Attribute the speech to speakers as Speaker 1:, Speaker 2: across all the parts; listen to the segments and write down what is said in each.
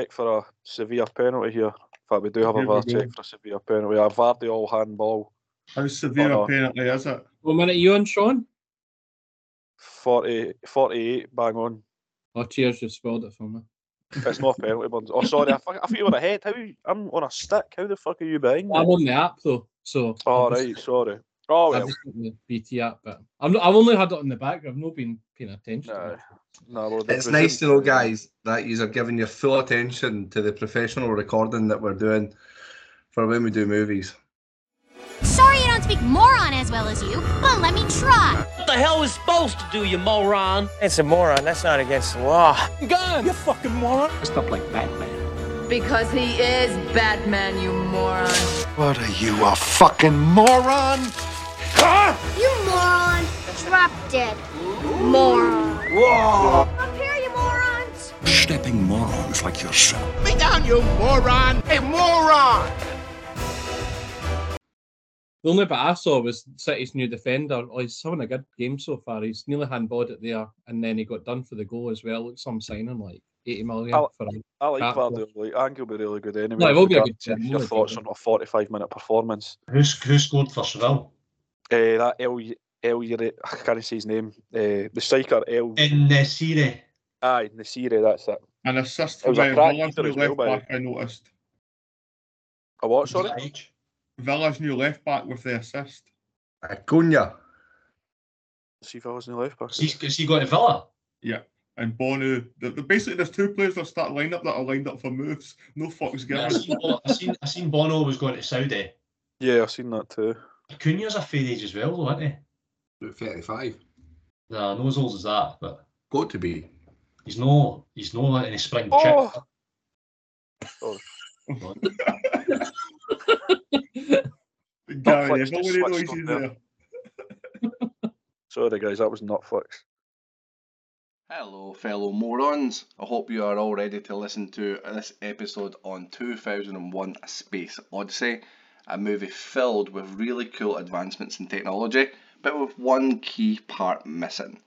Speaker 1: check for a severe penalty here. In fact, we do have a
Speaker 2: Here we
Speaker 1: VAR check for a severe penalty. A VAR all handball.
Speaker 2: How severe a uh, penalty is it?
Speaker 3: One minute you on, Sean?
Speaker 1: 40, 48, bang on.
Speaker 3: Oh, cheers, you spelled it for me.
Speaker 1: It's not a penalty, Burns. Oh, sorry, I, fuck- I thought you were ahead. How you, I'm on a stick. How the fuck are you behind?
Speaker 3: I'm on the app though, so.
Speaker 1: Oh,
Speaker 3: I've just-
Speaker 1: right, sorry. Oh,
Speaker 3: I've
Speaker 1: well.
Speaker 3: just got the BT app, but I'm not, I've only had it on the background. I've not been paying attention.
Speaker 1: No, no, well,
Speaker 4: It's nice to know, guys, that you are giving your full attention to the professional recording that we're doing for when we do movies.
Speaker 5: Sorry I don't speak moron as well as you, but let me try.
Speaker 6: What the hell is supposed to do, you moron?
Speaker 7: It's a moron. That's not against the law.
Speaker 6: Gun! You fucking moron!
Speaker 8: Stop like Batman because he is Batman, you moron.
Speaker 9: What are you, a fucking moron?
Speaker 5: You moron. Drop dead. Moron.
Speaker 9: Whoa!
Speaker 5: Up here, you morons.
Speaker 9: Stepping morons like yourself.
Speaker 6: Me down, you moron! Hey, moron!
Speaker 3: The only bit I saw was City's new defender. Oh, he's having a good game so far. He's nearly handballed it there, and then he got done for the goal as well. Looks some signing like 80 million
Speaker 1: I'll-
Speaker 3: for him.
Speaker 1: I like Vardy. Like, I think he'll be really good anyway.
Speaker 3: No, he will be a good team,
Speaker 1: Your thoughts on a 45 minute performance?
Speaker 10: Who's who scored for Seville?
Speaker 1: Uh, that El, El, Yere- I can't say his name. Uh, the striker El.
Speaker 10: En-Nesyri.
Speaker 1: Aye, Nasiri, that's it.
Speaker 2: An assist
Speaker 1: It
Speaker 2: from
Speaker 1: was a crack
Speaker 2: Villa's
Speaker 1: either
Speaker 2: new
Speaker 1: as well,
Speaker 2: left
Speaker 1: by
Speaker 2: back, I noticed.
Speaker 1: A what, sorry?
Speaker 2: Villa's new left back with the assist.
Speaker 4: Acuna.
Speaker 1: See if I was in left back.
Speaker 10: Has he, has he got to Villa?
Speaker 2: Yeah. And Bono. The, the, basically, there's two players that start lineup that are lined up for moves. No fucks
Speaker 10: Yeah, I
Speaker 2: given.
Speaker 10: seen, Bono, I, seen, I seen Bono was going to Saudi.
Speaker 1: Yeah, I've seen that too.
Speaker 10: Acuna's a fair age as well, though, isn't he?
Speaker 4: About 35.
Speaker 10: Nah, not as old as that, but
Speaker 4: Got to be.
Speaker 10: he's no he's no any spring
Speaker 1: Oh!
Speaker 10: chick.
Speaker 1: Oh,
Speaker 2: Gary,
Speaker 1: Netflix
Speaker 2: Neville,
Speaker 1: just
Speaker 2: when he
Speaker 1: switched
Speaker 2: knows he's
Speaker 1: on
Speaker 2: there.
Speaker 1: sorry, guys, that was Netflix.
Speaker 11: Hello, fellow morons. I hope you are all ready to listen to this episode on 2001 A Space Odyssey, a movie filled with really cool advancements in technology, but with one key part missing.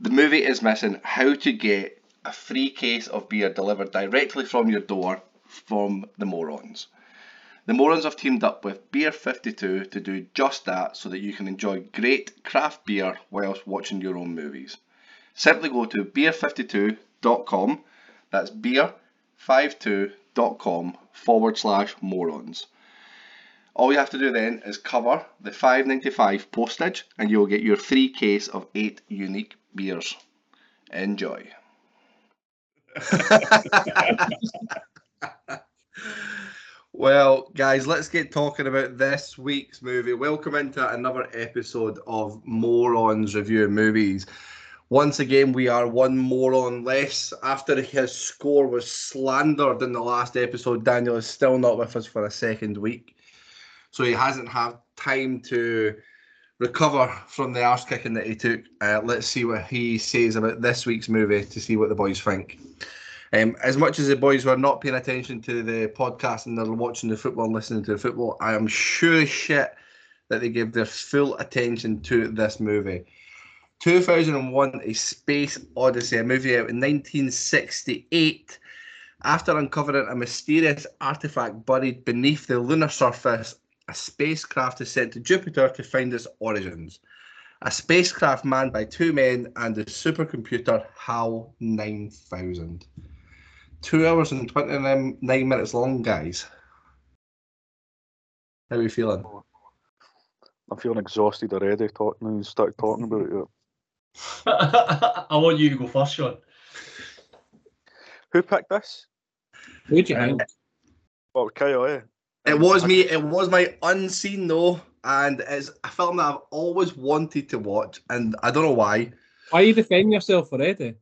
Speaker 11: The movie is missing how to get a free case of beer delivered directly from your door from the morons. The morons have teamed up with Beer 52 to do just that so that you can enjoy great craft beer whilst watching your own movies. Simply go to beer52.com, that's beer52.com forward slash morons. All you have to do then is cover the $5.95 postage and you'll get your free case of 8 unique beers. Enjoy.
Speaker 4: Well, guys, let's get talking about this week's movie. Welcome into another episode of Morons Reviewing Movies. Once again, we are one moron less. After his score was slandered in the last episode, Daniel is still not with us for a second week. So he hasn't had time to recover from the arse kicking that he took. Uh, let's see what he says about this week's movie to see what the boys think. Um, as much as the boys were not paying attention to the podcast and they're watching the football and listening to the football, I am sure shit that they gave their full attention to this movie. 2001 A Space Odyssey, a movie out in 1968. After uncovering a mysterious artifact buried beneath the lunar surface, a spacecraft is sent to Jupiter to find its origins. A spacecraft manned by two men and the supercomputer HAL 9000. Two hours and 29 minutes long, guys. How are you feeling?
Speaker 1: I'm feeling exhausted already talking and start talking about it.
Speaker 10: I want you to go first, Sean.
Speaker 1: Who picked this?
Speaker 3: Who'd you think?
Speaker 1: Well, Kyle, eh?
Speaker 4: It was me. It was my unseen though, and it's a film that I've always wanted to watch, and I don't know why.
Speaker 3: Why are you defending yourself already?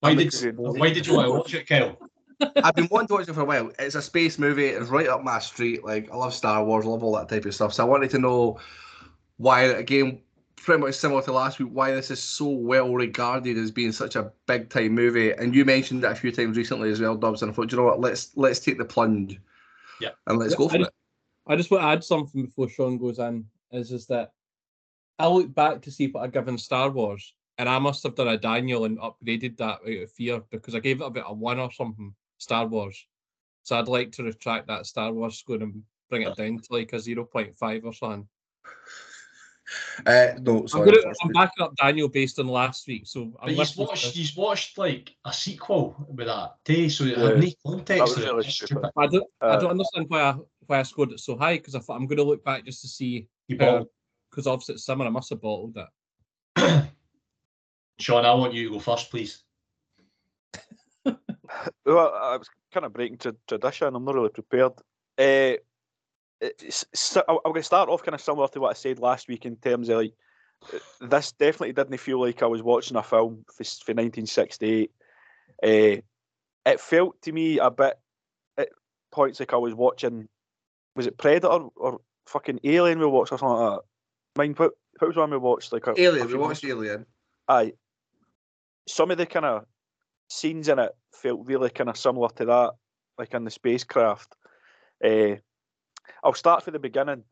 Speaker 10: Why
Speaker 4: I'm
Speaker 10: did, why did you want to watch it, Kyle?
Speaker 4: I've been wanting to watch it for a while. It's a space movie. It's right up my street. Like I love Star Wars, I love all that type of stuff. So I wanted to know why, again, pretty much similar to last week, why this is so well regarded as being such a big time movie. And you mentioned it a few times recently as well, Dobbs. And I thought, you know what? Let's let's take the plunge.
Speaker 10: Yeah.
Speaker 4: And let's
Speaker 3: Yeah,
Speaker 4: go for
Speaker 3: I
Speaker 4: it.
Speaker 3: I just want to add something before Sean goes in. Is is that I look back to see what I given Star Wars, and I must have done a Daniel and upgraded that out of fear because I gave it about a one or something. Star Wars, so I'd like to retract that Star Wars score and bring it down to like a zero point five or something.
Speaker 4: Uh, no,
Speaker 3: I'm, gonna, I'm backing up Daniel based on last week, so I'm
Speaker 10: But he's watched, he's watched like a sequel with that, too, so it
Speaker 1: Yeah,
Speaker 10: had no context.
Speaker 1: was
Speaker 10: to it.
Speaker 1: really stupid.
Speaker 3: I don't, I
Speaker 1: Uh,
Speaker 3: don't understand why I why I scored it so high because I thought I'm going to look back just to see
Speaker 10: You
Speaker 3: how because obviously it's summer I must have bottled it.
Speaker 10: Sean, I want you to go first, please.
Speaker 1: Well, I was kind of breaking to tradition. I'm not really prepared. Uh, I'm going to start off kind of similar to what I said last week in terms of like this definitely didn't feel like I was watching a film for, for 1968. Uh, it felt to me a bit at points like I was watching. Was it Predator or fucking Alien we watched or something like that? Mind what, what was one we watched? Like a, a
Speaker 4: Alien. We
Speaker 1: few
Speaker 4: watched
Speaker 1: months-
Speaker 4: Alien.
Speaker 1: Aye. Some of the kind of scenes in it felt really kind of similar to that, like in the spacecraft. Uh, I'll start from the beginning.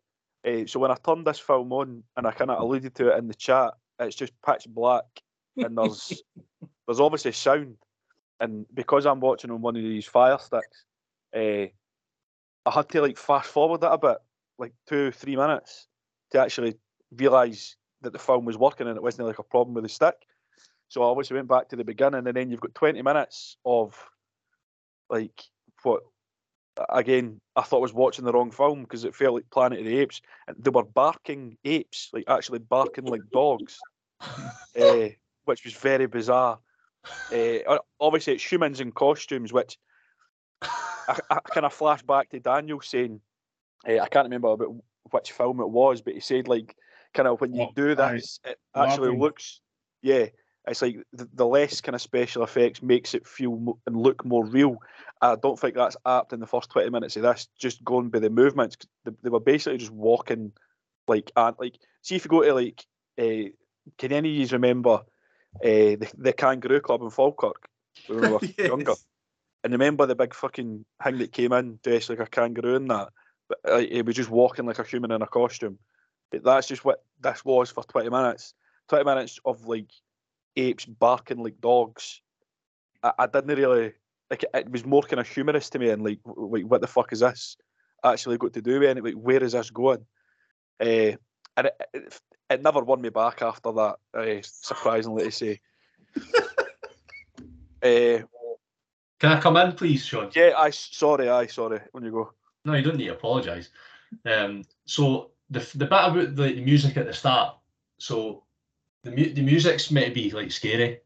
Speaker 1: Uh, so when I turned this film on, and I kind of alluded to it in the chat, it's just pitch black, and there's there's obviously sound, and because I'm watching on one of these fire sticks, uh, I had to like fast forward that a bit, like two three minutes, to actually realise that the film was working and it wasn't like a problem with the stick. So I obviously went back to the beginning, and then you've got 20 minutes of like what again I thought I was watching the wrong film because it felt like Planet of the Apes, and they were barking apes, like actually barking like dogs, uh, which was very bizarre. Uh, obviously, it's humans in costumes, which I, I kind of flash back to Daniel saying, uh, I can't remember about which film it was, but he said like kind of when you do this, it actually looks, yeah, it's like the, the less kind of special effects makes it feel mo- and look more real. I don't think that's apt in the first twenty minutes of this. Just going by the movements. they, they were basically just walking like and like. See if you go to like, uh, can any of you remember uh, the the Kangaroo Club in Falkirk when we were younger? And remember the big fucking thing that came in dressed like a kangaroo and that, but uh, he was just walking like a human in a costume. But that's just what this was for twenty minutes. Twenty minutes of like apes barking like dogs. I, I didn't really like it, it was more kind of humorous to me and like like what the fuck is this actually got to do with it? Like where is this going? Uh, and it, it, it never won me back after that. Uh, surprisingly to say. uh,
Speaker 10: Can I come in, please, Sean?
Speaker 1: yeah, I sorry, I sorry. When you go,
Speaker 10: No, you don't need to apologise. Um, so the the bit about the music at the start. So the mu- the music's meant to be like scary.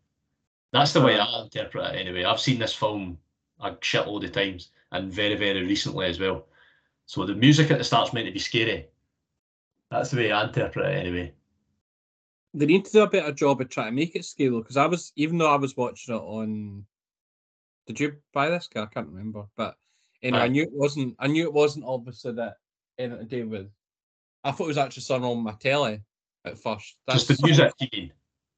Speaker 10: That's the way uh-huh. I interpret it anyway. I've seen this film a shitload of times and very very recently as well. So the music at the start's meant to be scary. That's the way I interpret it anyway.
Speaker 3: They need to do a better job of trying to make it scary because I was even though I was watching it on. Did you buy this? guy? I can't remember, but anyway, I knew it wasn't. I knew it wasn't obviously that anything to do with. I thought it was actually something on my telly at first.
Speaker 10: Just the music.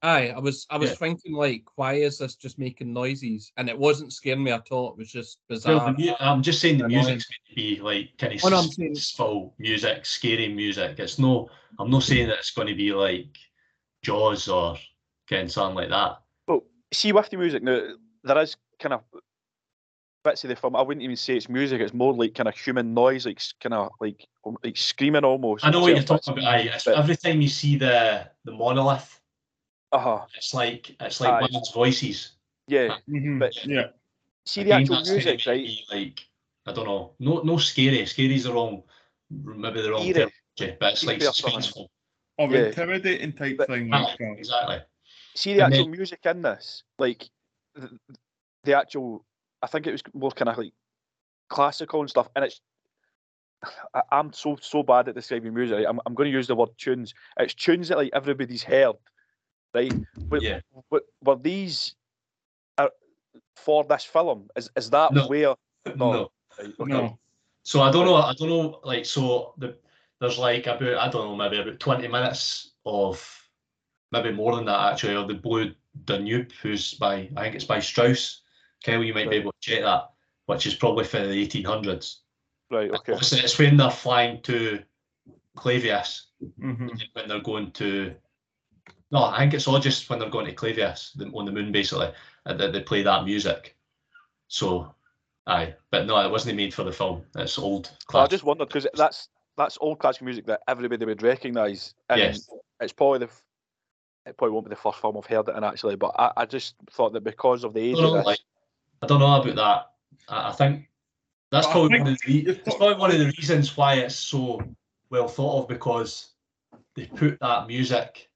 Speaker 3: Aye, I was I was
Speaker 10: Yeah.
Speaker 3: thinking like, why is this just making noises? And it wasn't scaring me at all. It was just bizarre.
Speaker 10: Well, mu- I'm just saying the music's going to be like kind of
Speaker 3: Oh, no,
Speaker 10: suspenseful music, scary music. It's no, I'm not saying that it's going to be like Jaws or kind of something like that.
Speaker 1: Well, see with the music now, there is kind of bits of the film. I wouldn't even say it's music. It's more like kind of human noise, like kind of like um, like screaming almost.
Speaker 10: I know what you're talking
Speaker 1: bits.
Speaker 10: about. Aye,
Speaker 1: But-
Speaker 10: every time you see the the monolith,
Speaker 1: Uh-huh.
Speaker 10: it's like it's like
Speaker 1: Aye.
Speaker 10: women's voices.
Speaker 1: Yeah,
Speaker 2: Mhm,
Speaker 1: but
Speaker 2: Yeah.
Speaker 1: see the
Speaker 10: Again,
Speaker 1: actual
Speaker 10: that's kinda
Speaker 1: music, right?
Speaker 10: Like I don't know, no no scary. Scary's the wrong, maybe the wrong
Speaker 1: Eerie.
Speaker 10: term, but it's like
Speaker 1: Eerie or
Speaker 10: suspenseful.
Speaker 2: Of
Speaker 1: Yeah.
Speaker 2: intimidating type
Speaker 1: But-
Speaker 2: thing
Speaker 10: Aye,
Speaker 2: like
Speaker 10: exactly.
Speaker 1: See the
Speaker 10: And
Speaker 1: actual music in this, like the, the actual. I think it was more kind of like classical and stuff, and it's. I, I'm so so bad at describing music. right? I'm I'm going to use the word tunes. It's tunes that like everybody's heard, right? But,
Speaker 10: Yeah.
Speaker 1: but were these uh, for this film? Is is that
Speaker 10: No.
Speaker 1: where?
Speaker 10: No.
Speaker 1: Right, okay.
Speaker 2: No.
Speaker 10: So I don't know. I don't know. Like so, the there's like about I don't know maybe about twenty minutes of maybe more than that actually of the Blue Danube, who's by I think it's by Strauss. Kyle, you might be able to check that, which is probably for the eighteen hundreds.
Speaker 1: Right. Okay.
Speaker 10: Obviously, it's when they're flying to Clavius
Speaker 2: Mhm.
Speaker 10: when they're going to No, I think it's all just when they're going to Clavius on the moon, basically, that they play that music. So, aye, but no, it wasn't made for the film. It's old.
Speaker 1: Classic.
Speaker 10: I
Speaker 1: just wondered because that's that's old classical music that everybody would recognise,
Speaker 10: Yes.
Speaker 1: it's probably the it probably won't be the first film I've heard it in actually, but I, I just thought that because of the age of this,
Speaker 10: like, I don't know about that. I, I think that's
Speaker 2: I
Speaker 10: probably
Speaker 2: think
Speaker 10: one of the re- it's probably one of the reasons why it's so well thought of because they put that music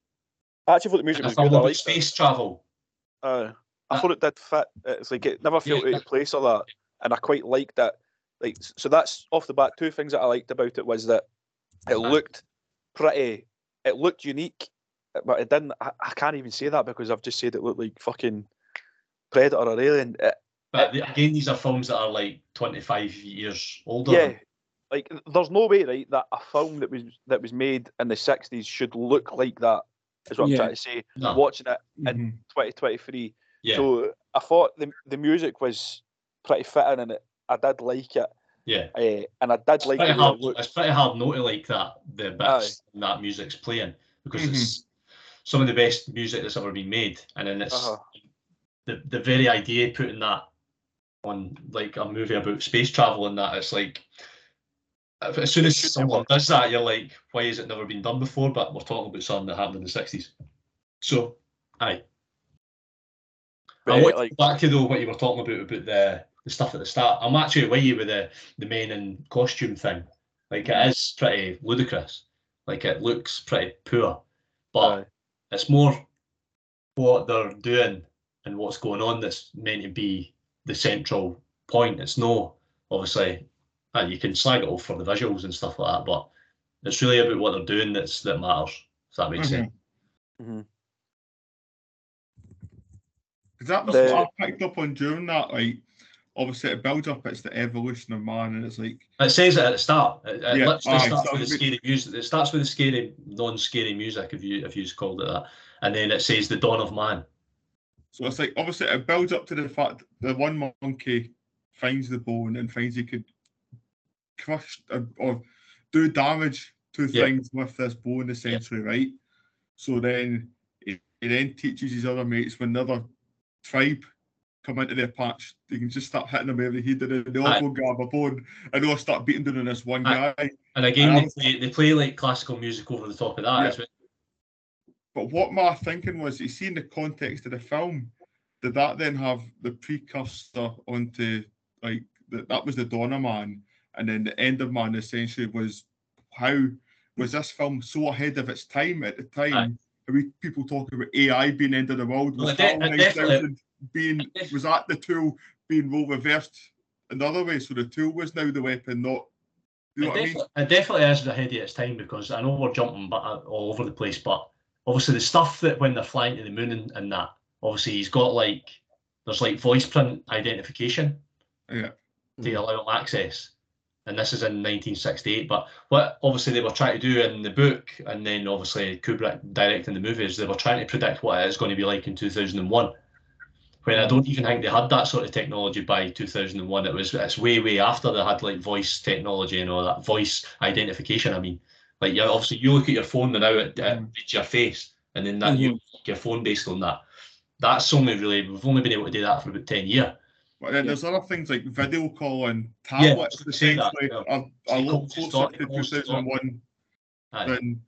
Speaker 1: I actually thought the music
Speaker 10: in
Speaker 1: was good. I
Speaker 10: about
Speaker 1: liked it.
Speaker 10: space travel.
Speaker 1: Uh, I
Speaker 10: Uh,
Speaker 1: thought it did fit. It's like it never felt
Speaker 10: Yeah.
Speaker 1: out of place or that, and I quite liked that. Like so, that's off the bat. Two things that I liked about it was that it looked pretty. It looked unique, but it didn't. I, I can't even say that because I've just said it looked like fucking Predator or Alien. It,
Speaker 10: But the- again, these are films that are like 25 years older.
Speaker 1: yeah, like there's no way, right, that a film that was that was made in the '60s should look like that. Is what I'm trying to say.
Speaker 10: No.
Speaker 1: Watching it
Speaker 2: Mhm.
Speaker 1: in 2023.
Speaker 10: Yeah.
Speaker 1: So I thought the the music was pretty fitting and it, I did like it.
Speaker 10: yeah.
Speaker 1: Uh, and I did like
Speaker 10: pretty hard,
Speaker 1: it looked.
Speaker 10: it's pretty hard not to like that the bits that music's playing because it's some of the best music that's ever been made, and then it's
Speaker 1: Uh-huh.
Speaker 10: the the very idea putting that on like a movie about space travel and that it's like as soon as someone does that, you're like, why has it never been done before? But we're talking about something that happened in the sixties, so aye.
Speaker 1: But,
Speaker 10: I want to
Speaker 1: like,
Speaker 10: go back to though what you were talking about about the the stuff at the start. I'm actually with you with the the men in costume thing. Like it is pretty ludicrous. Like it looks pretty poor, but
Speaker 1: aye.
Speaker 10: it's more what they're doing and what's going on that's meant to be the central point. It's no obviously uh, you can slag it off for the visuals and stuff like that, but it's really about what they're doing that's that matters. If that makes
Speaker 2: Mhm.
Speaker 10: sense.
Speaker 1: Mhm.
Speaker 2: Because that was
Speaker 1: The-
Speaker 2: what I picked up on during that. Like, obviously, it builds up. It's the evolution of man, and it's like,
Speaker 10: It says it at the start. It, it
Speaker 2: Yeah,
Speaker 10: literally
Speaker 2: aye,
Speaker 10: starts
Speaker 2: so
Speaker 10: with the scary music. It starts with the scary, non-scary music, if you if you called it that, and then it says the dawn of man.
Speaker 2: So it's like obviously it builds up to the fact that the one monkey finds the bone and finds he could crush or, or do damage to
Speaker 10: Yeah.
Speaker 2: things with this bone, essentially, right? So then he, he then teaches his other mates when another tribe come into their patch, they can just start hitting them every head and they all
Speaker 10: Aye.
Speaker 2: go grab a bone and they'll start beating down on this one
Speaker 10: Aye.
Speaker 2: guy.
Speaker 10: And again,
Speaker 2: And
Speaker 10: they play, they play like classical music over the top of that.
Speaker 2: Yeah.
Speaker 10: as well.
Speaker 2: But what my thinking was, you see in the context of the film, did that then have the precursor onto like the, that was the Dawn of Man, and then the End of Man essentially was how was this film so ahead of its time at the time? Are we people talking about AI being end of the world?
Speaker 10: Well,
Speaker 2: Was
Speaker 10: de- it
Speaker 2: 9000
Speaker 10: definitely-
Speaker 2: being was that the tool being role reversed another way? So the tool was now the weapon, not you know
Speaker 10: It,
Speaker 2: what I mean?
Speaker 10: definitely, it definitely is ahead of its time because I know we're jumping but all over the place, but obviously the stuff that when they're flying to the moon and, and that, obviously he's got like there's like voice print identification
Speaker 2: Yeah.
Speaker 10: to allow him access. And this is in 1968. But what obviously they were trying to do in the book, and then obviously Kubrick directing the movies, they were trying to predict what it is going to be like in 2001. When I don't even think they had that sort of technology by 2001. It was it's way way after they had like voice technology and all that voice identification. I mean, like yeah, obviously you look at your phone and now, it, it reads your face, and then that you look your phone based on that. That's only really we've only been able to do that for about 10 years.
Speaker 2: But then there's other things like video calling,
Speaker 10: Yeah,
Speaker 2: tablets,
Speaker 10: I was gonna say that, yeah.
Speaker 2: are, are a
Speaker 10: you
Speaker 2: lot closer
Speaker 10: start-
Speaker 2: to
Speaker 10: close to
Speaker 2: 2001
Speaker 10: Aye.
Speaker 2: than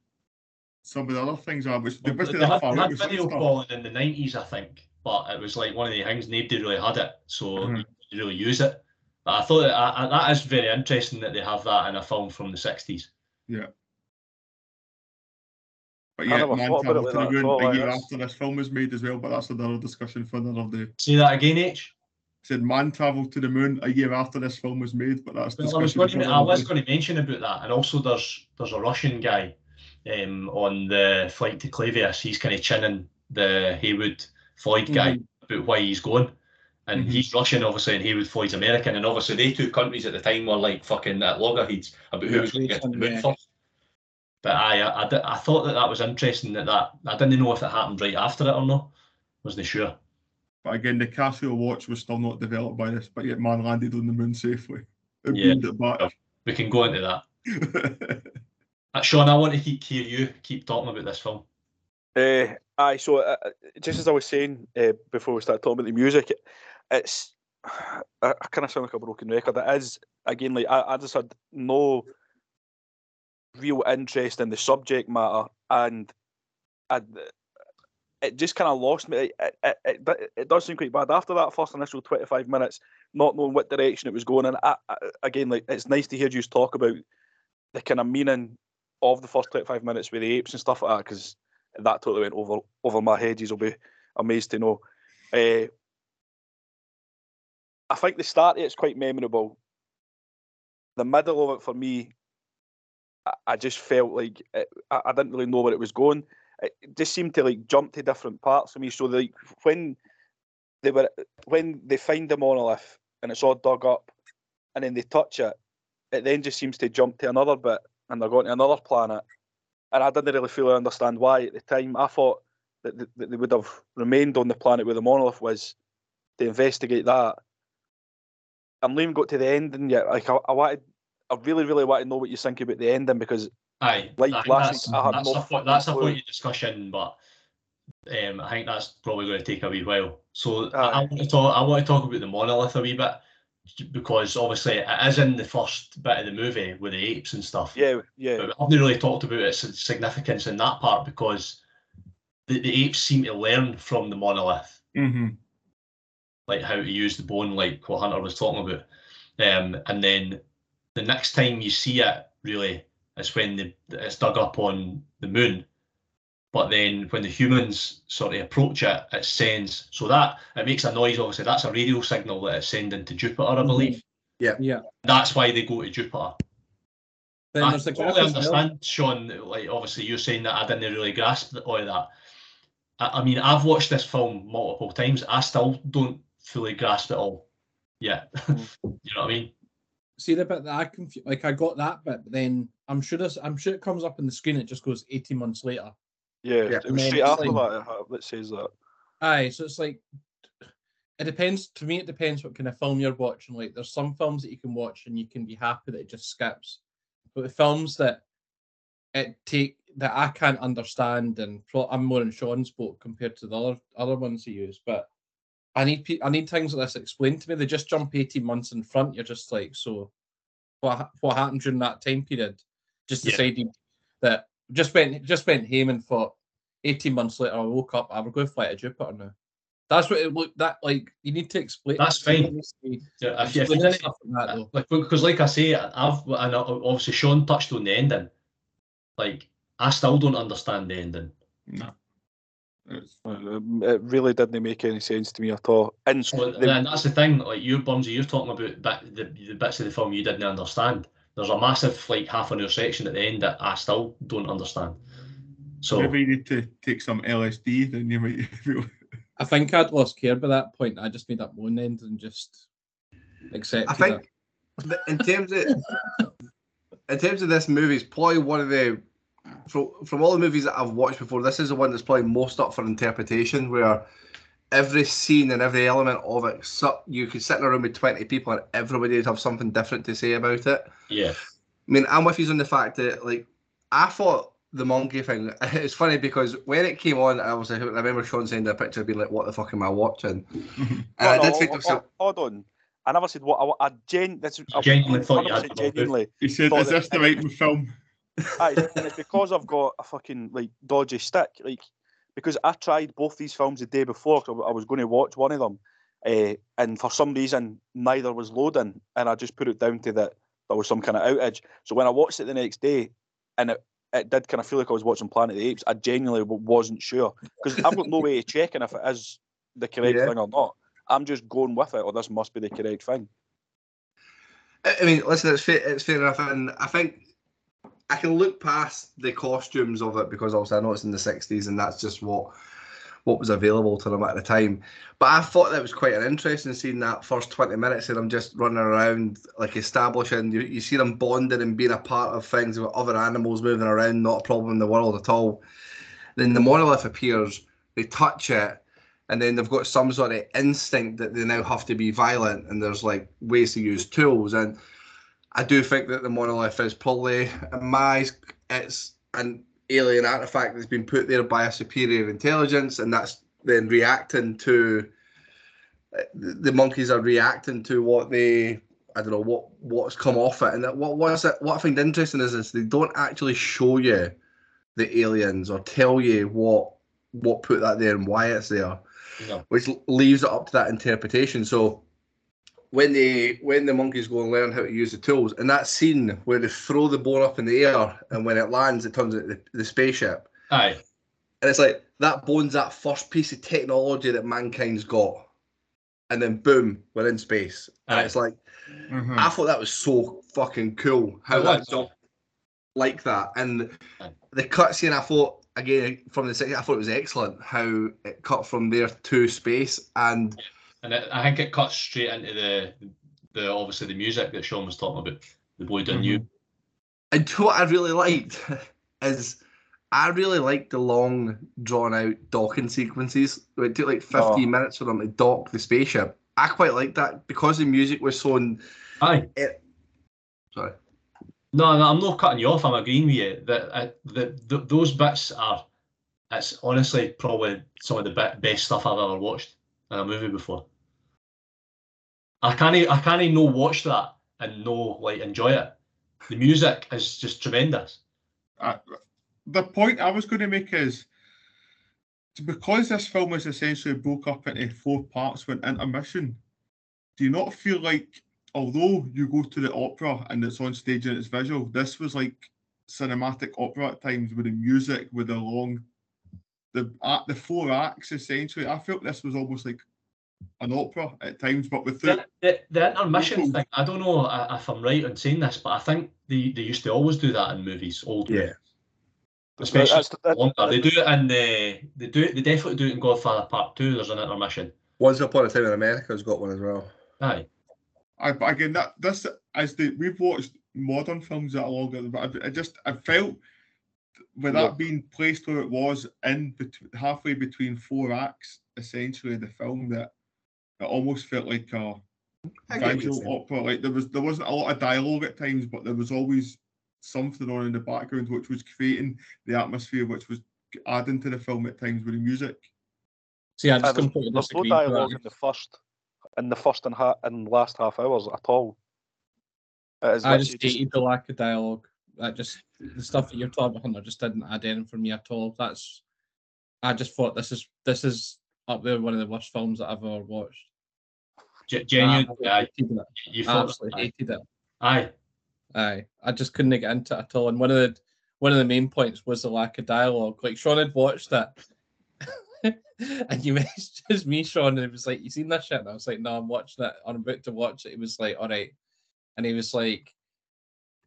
Speaker 2: some of the other things are, which they
Speaker 10: Well,
Speaker 2: must
Speaker 10: they
Speaker 2: be that
Speaker 10: had,
Speaker 2: far
Speaker 10: they had video calling in the nineties, I think, but it was like one of the things nobody really had it, so
Speaker 2: Mhm.
Speaker 10: you didn't really use it. But I thought that, I, I- that is very interesting that they have that in a film from the sixties.
Speaker 2: Yeah.
Speaker 1: Like
Speaker 2: the
Speaker 1: that at
Speaker 2: Moon
Speaker 1: all,
Speaker 2: a year after this film was made as well, but that's another discussion for another day.
Speaker 10: See that again, H?
Speaker 2: Said Man travelled to the Moon a year after this film was made, but that's
Speaker 10: Well, I was going to, I was going to mention about that, and also there's there's a Russian guy um, on the flight to Clavius. He's kind of chinning the Heywood Floyd guy about why he's going. And
Speaker 2: Mhm.
Speaker 10: he's Russian, obviously, and Heywood Floyd's American. And obviously, they two countries at the time were like fucking at loggerheads about who
Speaker 2: Yeah.
Speaker 10: was going to get to the moon
Speaker 3: Yeah.
Speaker 10: first. But I, I, I, thought that that was interesting. That, that I didn't know if it happened right after it or not. Wasn't sure.
Speaker 2: But again, the Casio watch was still not developed by this, but yet man landed on the moon safely. It
Speaker 10: Yeah.
Speaker 2: beamed it back.
Speaker 10: We can go into that. Uh, Sean, I want to keep hear you keep talking about this film.
Speaker 1: Uh, aye, so uh, just as I was saying uh, before we start talking about the music, it, it's I, I kind of sound like a broken record. It is again like I, I just had no real interest in the subject matter, and it just kind of lost me. It, it, it, it, does seem quite bad after that first initial twenty five minutes, not knowing what direction it was going. And I, I, again, like it's nice to hear you talk about the kind of meaning of the first twenty five minutes with the apes and stuff like that, because that totally went over over my head. You'll be amazed to know. Uh, I think the start it's quite memorable. The middle of it for me, I, just felt like eh, it, I, didn't really know where it was going. It just seemed to like jump to different parts for me. So like when they were when they find the monolith and it's all dug up, and then they touch it, it then just seems to jump to another bit, and they're going to another planet. And I didn't really fully understand why at the time. I thought that, that they would have remained on the planet where the monolith was to investigate that I'm even got to the end, and yet. Like I, I wanted, I really, really want to know what you think about the ending because,
Speaker 10: aye,
Speaker 1: like
Speaker 10: I
Speaker 1: last
Speaker 10: that's,
Speaker 1: week, I had
Speaker 10: that's,
Speaker 1: no
Speaker 10: a, point, that's a point of discussion, but um, I think that's probably going to take a wee while. So I, I, want to talk. I want to talk about the monolith a wee bit because obviously it is in the first bit of the movie with the apes and stuff.
Speaker 1: Yeah, yeah.
Speaker 10: But we haven't really talked about its significance in that part because the, the apes seem to learn from the monolith.
Speaker 2: Mm-hmm
Speaker 10: like how to use the bone, like what Hunter was talking about. Um, and then the next time you see it, really, is when the, it's dug up on the moon. But then when the humans sort of approach it, it sends so that it makes a noise. Obviously, that's a radio signal that it's sending to Jupiter, I mm-hmm. believe.
Speaker 4: Yeah,
Speaker 12: yeah.
Speaker 10: That's why they go to Jupiter.
Speaker 12: Then
Speaker 10: I
Speaker 12: there's the
Speaker 10: totally understand, Sean. Like obviously, you're saying that I didn't really grasp all of that. I, I mean, I've watched this film multiple times. I still don't fully grasp it all yet. Mm-hmm. you know what I mean?
Speaker 12: See the bit that I confused, like I got that bit, but then I'm sure this, I'm sure it comes up on the screen. It just goes 18 months later.
Speaker 1: Yeah, yeah. it was straight after
Speaker 12: like,
Speaker 1: that uh, that says that.
Speaker 12: Aye, so it's like it depends. To me, it depends what kind of film you're watching. Like, there's some films that you can watch and you can be happy that it just skips, but the films that it take that I can't understand, and I'm more in Sean's boat compared to the other other ones he used, but I need I need things like this explained to me. They just jump eighteen months in front. You're just like, so what? What happened during that time period? Just
Speaker 10: Yeah.
Speaker 12: decided that just went just went home and thought. Eighteen months later, I woke up. I will go fly to Jupiter now. That's what it looked. That like you need to explain.
Speaker 10: That's fine. Yeah, if if you
Speaker 12: like that,
Speaker 10: like because like I say, I've and obviously Sean touched on the ending. Like I still don't understand the ending.
Speaker 2: No.
Speaker 1: Um, It really didn't make any sense to me at all. And
Speaker 10: So,
Speaker 1: the-
Speaker 10: and that's the thing. Like you, Bumsy, you're talking about bit, the, the bits of the film you didn't understand. There's a massive like half an hour section at the end that I still don't understand. So
Speaker 2: maybe you need to take some LSD, then you might.
Speaker 12: I think I'd lost care by that point. I just made up one end and just accepted
Speaker 4: I think
Speaker 12: it.
Speaker 4: in terms of in terms of this movie, it's probably one of the from from all the movies that I've watched before. This is the one that's probably most up for interpretation, where every scene and every element of it, so you could sit in a room with twenty people and everybody would have something different to say about it.
Speaker 10: yeah,
Speaker 4: I mean, I'm with you on the fact that like I thought the monkey thing. It's funny because when it came on, I was like, I remember Sean saying the picture, being like, "What the fuck am I watching?" And I did
Speaker 1: no,
Speaker 4: think to
Speaker 1: hold-
Speaker 4: myself,
Speaker 1: hold on. I never said what I, I gen. That's, I
Speaker 10: genuinely thought you had
Speaker 1: 100%
Speaker 10: to know.
Speaker 1: genuinely.
Speaker 2: He said,
Speaker 1: thought
Speaker 2: "Is
Speaker 1: that-
Speaker 2: this the right film?"
Speaker 1: Aye, and it's because I've got a fucking like dodgy stick. Like because I tried both these films the day before. 'cause I was going to watch one of them, uh, and for some reason neither was loading, and I just put it down to that there was some kind of outage. So when I watched it the next day, and it, it did kind of feel like I was watching Planet of the Apes, I genuinely wasn't sure because I've got no way of checking if it is the correct
Speaker 4: Yeah.
Speaker 1: thing or not. I'm just going with it, or this must be the correct thing.
Speaker 4: I I mean, listen, it's fair, it's fair enough, and I think I can look past the costumes of it because obviously I know it's in the '60s, and that's just what what was available to them at the time. But I thought that was quite an interesting scene that first 20 minutes of them just running around, like establishing. You, you see them bonding and being a part of things with other animals moving around, not a problem in the world at all. Then the monolith appears, they touch it, and then they've got some sort of instinct that they now have to be violent, and there's like ways to use tools. And I do think that the monolith is probably, in my eyes, it's an alien artifact that's been put there by a superior intelligence, and that's then reacting to the monkeys are reacting to what they I don't know what what's come off it, and that, what what's it, what I find interesting is is they don't actually show you the aliens or tell you what what put that there and why it's there,
Speaker 10: No.
Speaker 4: which leaves it up to that interpretation. So when they when the monkeys go and learn how to use the tools, and that scene where they throw the bone up in the air, and when it lands, it turns into the, the spaceship,
Speaker 10: Aye.
Speaker 4: and it's like that bone's that first piece of technology that mankind's got, and then boom, we're in space, and it's like
Speaker 2: Mhm.
Speaker 4: I thought that was so fucking cool how that like that, and
Speaker 10: Aye.
Speaker 4: the cutscene I thought again from the second, I thought it was excellent how it cut from there to space, and
Speaker 10: And it, I think it cuts straight into the the obviously the music that Sean was talking about. The boy done you.
Speaker 4: and what I really liked is. I really liked the long, drawn out docking sequences. It took like 15
Speaker 1: Oh.
Speaker 4: minutes for them to dock the spaceship. I quite liked that because the music was so. in-
Speaker 10: Aye.
Speaker 4: It, sorry.
Speaker 10: No, no, I'm not cutting you off. I'm agreeing with you that uh, the, th those bits are. It's honestly probably some of the best stuff I've ever watched in a movie before. I can't I can't even no watch that and no like enjoy it. The music is just tremendous.
Speaker 2: Uh, the point I was going to make is because this film is essentially broke up into four parts with intermission, do you not feel like, although you go to the opera and it's on stage and it's visual, this was like cinematic opera at times with the music, with the long, the act, the four acts essentially. I felt this was almost like an opera at times, but with the,
Speaker 10: The, the, the intermission thing, I don't know uh, if I'm right in saying this, but I think they, they used to always do that in movies, old
Speaker 4: Yeah.
Speaker 10: movies. Especially
Speaker 1: That's- that-
Speaker 10: longer. They do it in the they do it they definitely do it in Godfather Part Two, there's an intermission.
Speaker 4: Once Upon a Time in America has got one as well.
Speaker 10: Aye.
Speaker 2: I, but again, that this as the we've watched modern films that are longer, but I, I just I felt with
Speaker 4: Yeah.
Speaker 2: that being placed where it was in bet- halfway between four acts, essentially the film that it almost felt like a
Speaker 4: I get
Speaker 2: visual opera. Like there was there wasn't a lot of dialogue at times, but there was always something on in the background which was creating the atmosphere, which was adding to the film at times with the music.
Speaker 12: See, I
Speaker 1: Uh,
Speaker 12: just
Speaker 1: there's,
Speaker 12: completely
Speaker 1: there's no
Speaker 12: disagree. with
Speaker 1: dialogue in the first, in the first and ha- and last half hours at all. It is
Speaker 12: I
Speaker 1: literally
Speaker 12: just hated the lack of dialogue. That just the stuff that you're talking about, Hunter, just didn't add anything for me at all. That's I just thought this is this is up there one of the worst films that I've ever watched.
Speaker 10: Ge- Genuinely,
Speaker 12: ah,
Speaker 10: I
Speaker 12: hated it.
Speaker 10: You
Speaker 12: Absolutely hated it.
Speaker 10: aye.
Speaker 12: Aye, I just couldn't get into it at all. And one of the one of the main points was the lack of dialogue. Like Sean had watched it, and you messaged me, Sean, and it was like, "You seen this shit?" And I was like, "No, I'm watching it. I'm about to watch it." He was like, "All right," and he was like,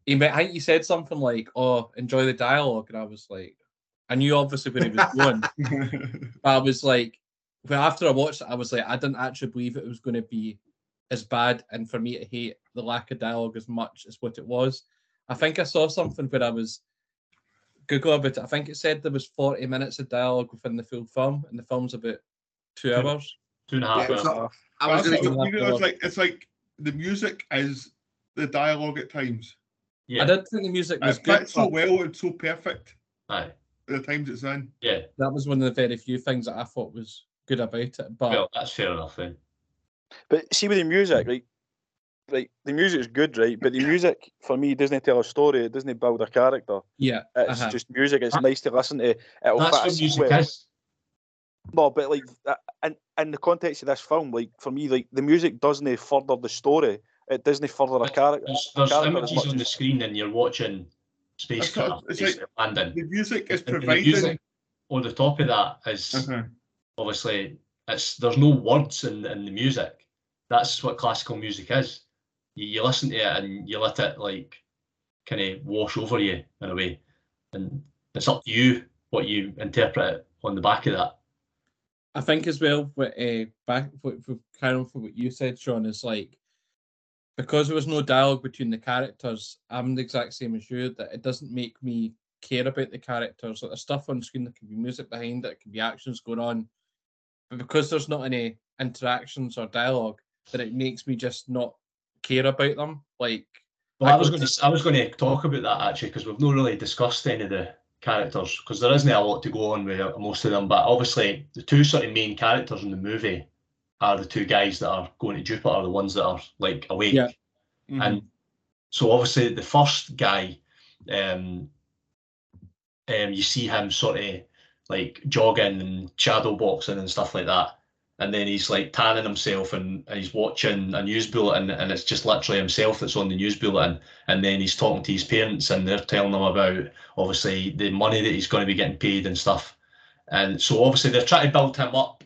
Speaker 12: "He, ma- I think he said something like, oh, enjoy the dialogue. and I was like, I knew obviously where he was going, but I was like, well, after I watched it, I was like, I didn't actually believe it was going to be as bad, and for me to hate the lack of dialogue as much as what it was. I think I saw something where I was Google about it. I think it said there was 40 minutes of dialogue within the full film, and the film's about two
Speaker 10: Two-
Speaker 12: hours.
Speaker 10: Two and a half
Speaker 4: Yeah, it's
Speaker 10: hours.
Speaker 4: not- I was
Speaker 2: That's
Speaker 4: going
Speaker 2: what
Speaker 4: to
Speaker 2: I mean, it's like it's like the music is the dialogue at times.
Speaker 10: Yeah.
Speaker 12: I did think the music was
Speaker 2: It
Speaker 12: good.
Speaker 2: fits so well and so perfect
Speaker 10: Aye.
Speaker 2: the times it's in.
Speaker 10: Yeah.
Speaker 12: That was one of the very few things that I thought was good about it. But
Speaker 10: Well, that's fair enough then.
Speaker 1: But see with the music, right? Like the music is good, right? But the music for me doesn't tell a story. It doesn't build a character.
Speaker 12: yeah,
Speaker 1: It's
Speaker 12: uh-huh.
Speaker 1: just music. It's nice to listen to. It'll
Speaker 10: That's
Speaker 1: fit
Speaker 10: what music
Speaker 1: sequence.
Speaker 10: is.
Speaker 1: No, but like uh, in in the context of this film, like for me, like the music doesn't further the story. It doesn't further a character.
Speaker 10: There's,
Speaker 1: a
Speaker 10: there's
Speaker 1: character as
Speaker 10: images on the screen and you're watching spacecraft
Speaker 2: it's like-
Speaker 10: landing.
Speaker 2: The music is
Speaker 10: And- and the
Speaker 2: providing.
Speaker 10: music on the top of that is
Speaker 2: Uh-huh.
Speaker 10: Obviously it's there's no words in, in the music. That's what classical music is. You, you listen to it and you let it like kind of wash over you in a way, and it's up to you what you interpret on the back of that.
Speaker 12: I think as well, uh, back with carrying on from what you said, Sean, is like because there was no dialogue between the characters. I'm the exact same as you. That it doesn't make me care about the characters. Like there's stuff on screen that can be music behind it, it can be actions going on, but because there's not any interactions or dialogue, that it makes me just not care about them. Like
Speaker 10: Well, I was going to I was going to talk about that actually because we've not really discussed any of the characters because there isn't a lot to go on with most of them. But obviously, the two sort of main characters in the movie are the two guys that are going to Jupiter, the ones that are like awake.
Speaker 12: Yeah.
Speaker 10: And so obviously the first guy, um, um, you see him sort of like jogging and shadow boxing and stuff like that. And then he's like tanning himself and, and he's watching a news bulletin and it's just literally himself that's on the news bulletin. And then he's talking to his parents and they're telling him about obviously the money that he's going to be getting paid and stuff. And so obviously they're trying to build him up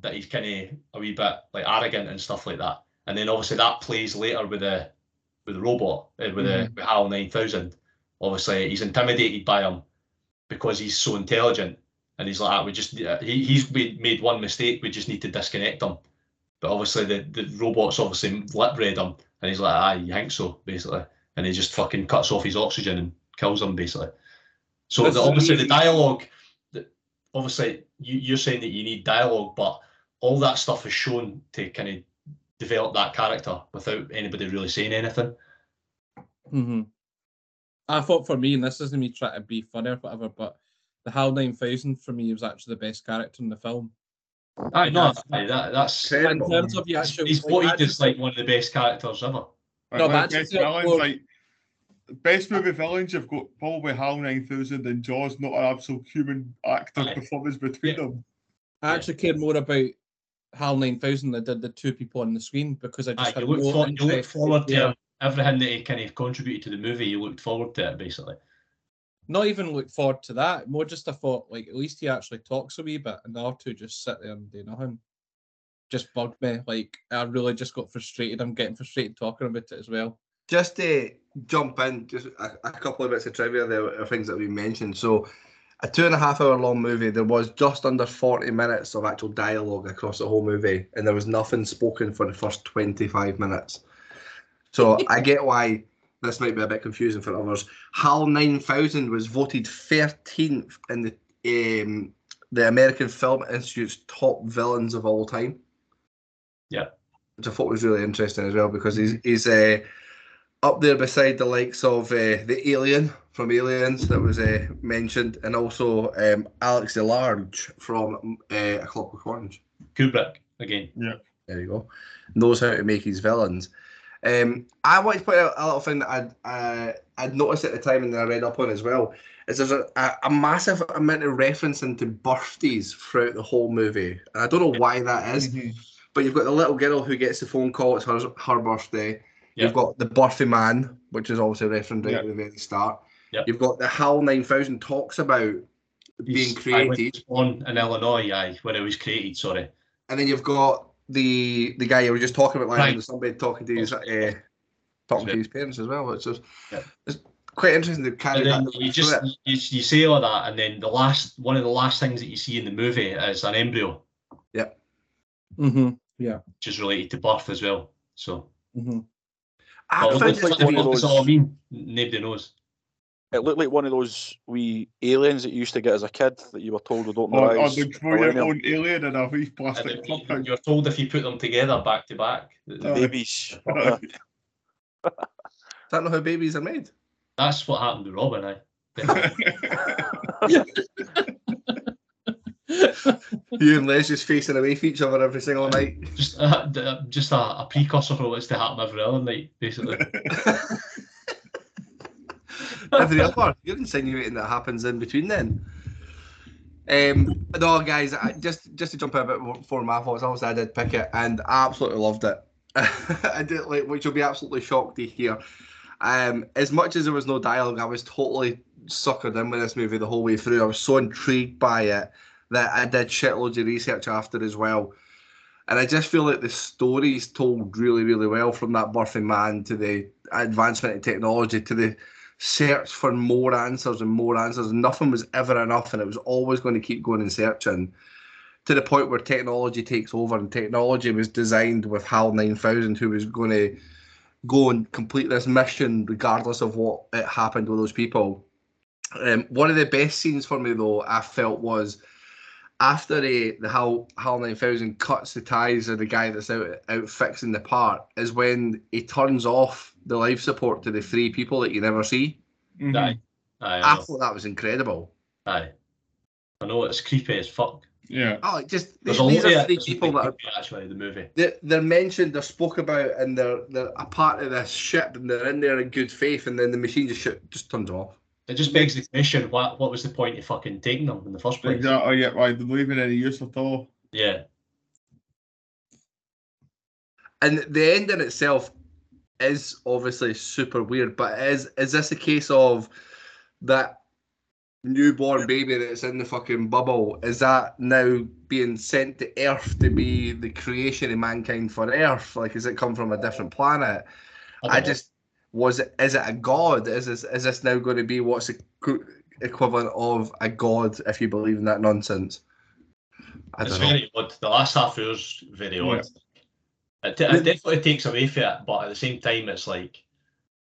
Speaker 10: that he's kind of a wee bit like arrogant and stuff like that. And then obviously that plays later with the with the robot uh, with the with HAL nine thousand. Obviously he's intimidated by him because he's so intelligent, and he's like, "Ah, we just uh, he, he's made, one mistake. We just need to disconnect him. But obviously the the robot's obviously lip read him, and he's like, "Ah, you think so?" Basically, and he just fucking cuts off his oxygen and kills him basically. So the, obviously the dialogue, the, obviously you, you're saying that you need dialogue, but all that stuff is shown to kind of develop that character without anybody really saying anything.
Speaker 12: hmm I thought for me, and this isn't me trying to be funny or whatever, but the HAL 9000 for me was actually the best character in the film.
Speaker 10: I know that, that's
Speaker 12: In terms of the
Speaker 10: he's,
Speaker 12: actual.
Speaker 10: he's
Speaker 12: like,
Speaker 10: voted
Speaker 12: actual-
Speaker 10: as like one of the best characters ever.
Speaker 2: Right,
Speaker 12: No,
Speaker 2: like,
Speaker 12: but
Speaker 2: best villains,
Speaker 12: well-
Speaker 2: like best movie villains, you've got probably HAL 9000 and Jaws, not an absolute human actor
Speaker 10: Aye.
Speaker 2: performance between them.
Speaker 12: I actually cared more about HAL 9000 than I did the two people on the screen because I just
Speaker 10: Aye,
Speaker 12: had
Speaker 10: you look,
Speaker 12: more
Speaker 10: for, you look forward to
Speaker 12: yeah.
Speaker 10: Everything that he kind of contributed to the movie. You looked forward to it basically.
Speaker 12: Not even look forward to that. More just I thought, like, at least he actually talks a wee bit, and the other two just sit there and do nothing. Just bugged me. Like, I really just got frustrated. I'm getting frustrated talking about it as well.
Speaker 4: Just to jump in, just a, a couple of bits of trivia there are things that we mentioned. So, a two and a half hour long movie, there was just under 40 minutes of actual dialogue across the whole movie, and there was nothing spoken for the first 25 minutes. So, I get why this might be a bit confusing for others. HAL 9000 was voted 13th in the um, the American Film Institute's top villains of all time
Speaker 10: Yeah.
Speaker 4: which I thought was really interesting as well because he's he's uh, up there beside the likes of uh, the Alien from Aliens that was uh, mentioned, and also um, Alex DeLarge from uh, A Clockwork Orange.
Speaker 10: Kubrick again.
Speaker 4: Yeah, there you go. Knows how to make his villains. Um, I want to put out a little thing that I'd, uh, I'd noticed at the time and that I read up on as well. Is there's a, a, a massive amount of referencing to birthdays throughout the whole movie. And I don't know why that is, but you've got the little girl who gets the phone call. It's her, her birthday.
Speaker 10: Yeah.
Speaker 4: You've got the birthday man, which is obviously referenced right
Speaker 2: Yeah.
Speaker 4: at the very start.
Speaker 10: Yeah.
Speaker 4: You've got the HAL 9000 talks about being
Speaker 10: He's- aye, when he
Speaker 4: created.
Speaker 10: on born in Illinois, aye, when it was created. Sorry.
Speaker 4: And then you've got the the guy you were just talking about, like
Speaker 10: Right.
Speaker 4: somebody talking to his uh, talking to his parents as well. It's just
Speaker 10: Yeah.
Speaker 4: it's quite interesting to carry
Speaker 10: And then
Speaker 4: that.
Speaker 10: you just you, you say all that, and then the last one of the last things that you see in the movie is an embryo,
Speaker 12: Mm-hmm. Yeah.
Speaker 10: which is related to birth as well. So,
Speaker 12: Mm-hmm.
Speaker 4: I
Speaker 10: but
Speaker 4: found
Speaker 10: what,
Speaker 4: it
Speaker 1: like
Speaker 10: what,
Speaker 4: to
Speaker 1: one of
Speaker 10: what does it
Speaker 1: those-
Speaker 10: all mean? Nobody knows.
Speaker 1: It looked like one of those wee aliens that you used to get as a kid that you were told would open
Speaker 2: Or,
Speaker 1: their
Speaker 2: or
Speaker 1: eyes.
Speaker 2: the grow your
Speaker 1: millennium.
Speaker 2: own alien in a wee
Speaker 10: And
Speaker 2: plastic
Speaker 10: then you-
Speaker 2: cup.
Speaker 10: You're told if you put them together back to back, that-
Speaker 1: babies.
Speaker 2: Aye.
Speaker 4: Is that not how babies are made?
Speaker 10: that's what happened to Robin. I.
Speaker 4: You and Les just facing away from each other every single night.
Speaker 10: Just, uh, uh, just a, a precursor for what's to happen every other night, basically.
Speaker 4: every other. You're insinuating that happens in between then. Um, no, guys, I, just just to jump in a bit for my thoughts, obviously I did pick it and absolutely loved it. I did like, which you'll be absolutely shocked to hear. Um, as much as there was no dialogue, I was totally suckered in with this movie the whole way through. I was so intrigued by it that I did shitloads of research after as well. And I just feel like the story's told really, really well from that birthing man to the advancement of technology to the search for more answers and more answers. And nothing was ever enough, and it was always going to keep going and searching to the point where technology takes over. And technology was designed with HAL 9000, who was going to go and complete this mission regardless of what it happened with those people. Um, one of the best scenes for me, though, I felt was after the the HAL, HAL 9000 cuts the ties of the guy that's out, out fixing the part, is when he turns off the life support to the three people that you never see.
Speaker 2: Mhm.
Speaker 10: Aye. Aye,
Speaker 4: I
Speaker 10: I,
Speaker 4: thought that was incredible.
Speaker 10: Aye. I know it's creepy as fuck.
Speaker 2: Yeah.
Speaker 4: Oh, it just these, these are three
Speaker 10: it
Speaker 4: people that are
Speaker 10: creepy, actually the movie.
Speaker 4: they're, they're mentioned, they're spoke about, and they're they're a part of this ship, and they're in there in good faith, and then the machine just shit, just turns off.
Speaker 10: It just begs the question: what what was the point of fucking taking them in the first place?
Speaker 2: Exactly. Oh, yeah. Right. They're not even any use at all.
Speaker 10: Yeah.
Speaker 4: And the ending itself is obviously super weird, but is is this a case of that newborn baby that's in the fucking bubble? Is that now being sent to Earth to be the creation of mankind for Earth? Like, has it come from a different planet?
Speaker 10: I,
Speaker 4: I just was it is it a god? Is this is this now going to be what's the equivalent of a god if you believe in that nonsense? I
Speaker 10: it's
Speaker 4: know.
Speaker 10: very odd. The last half hour's very
Speaker 2: Yeah.
Speaker 10: odd. It, t- it definitely takes away from it, but at the same time, it's like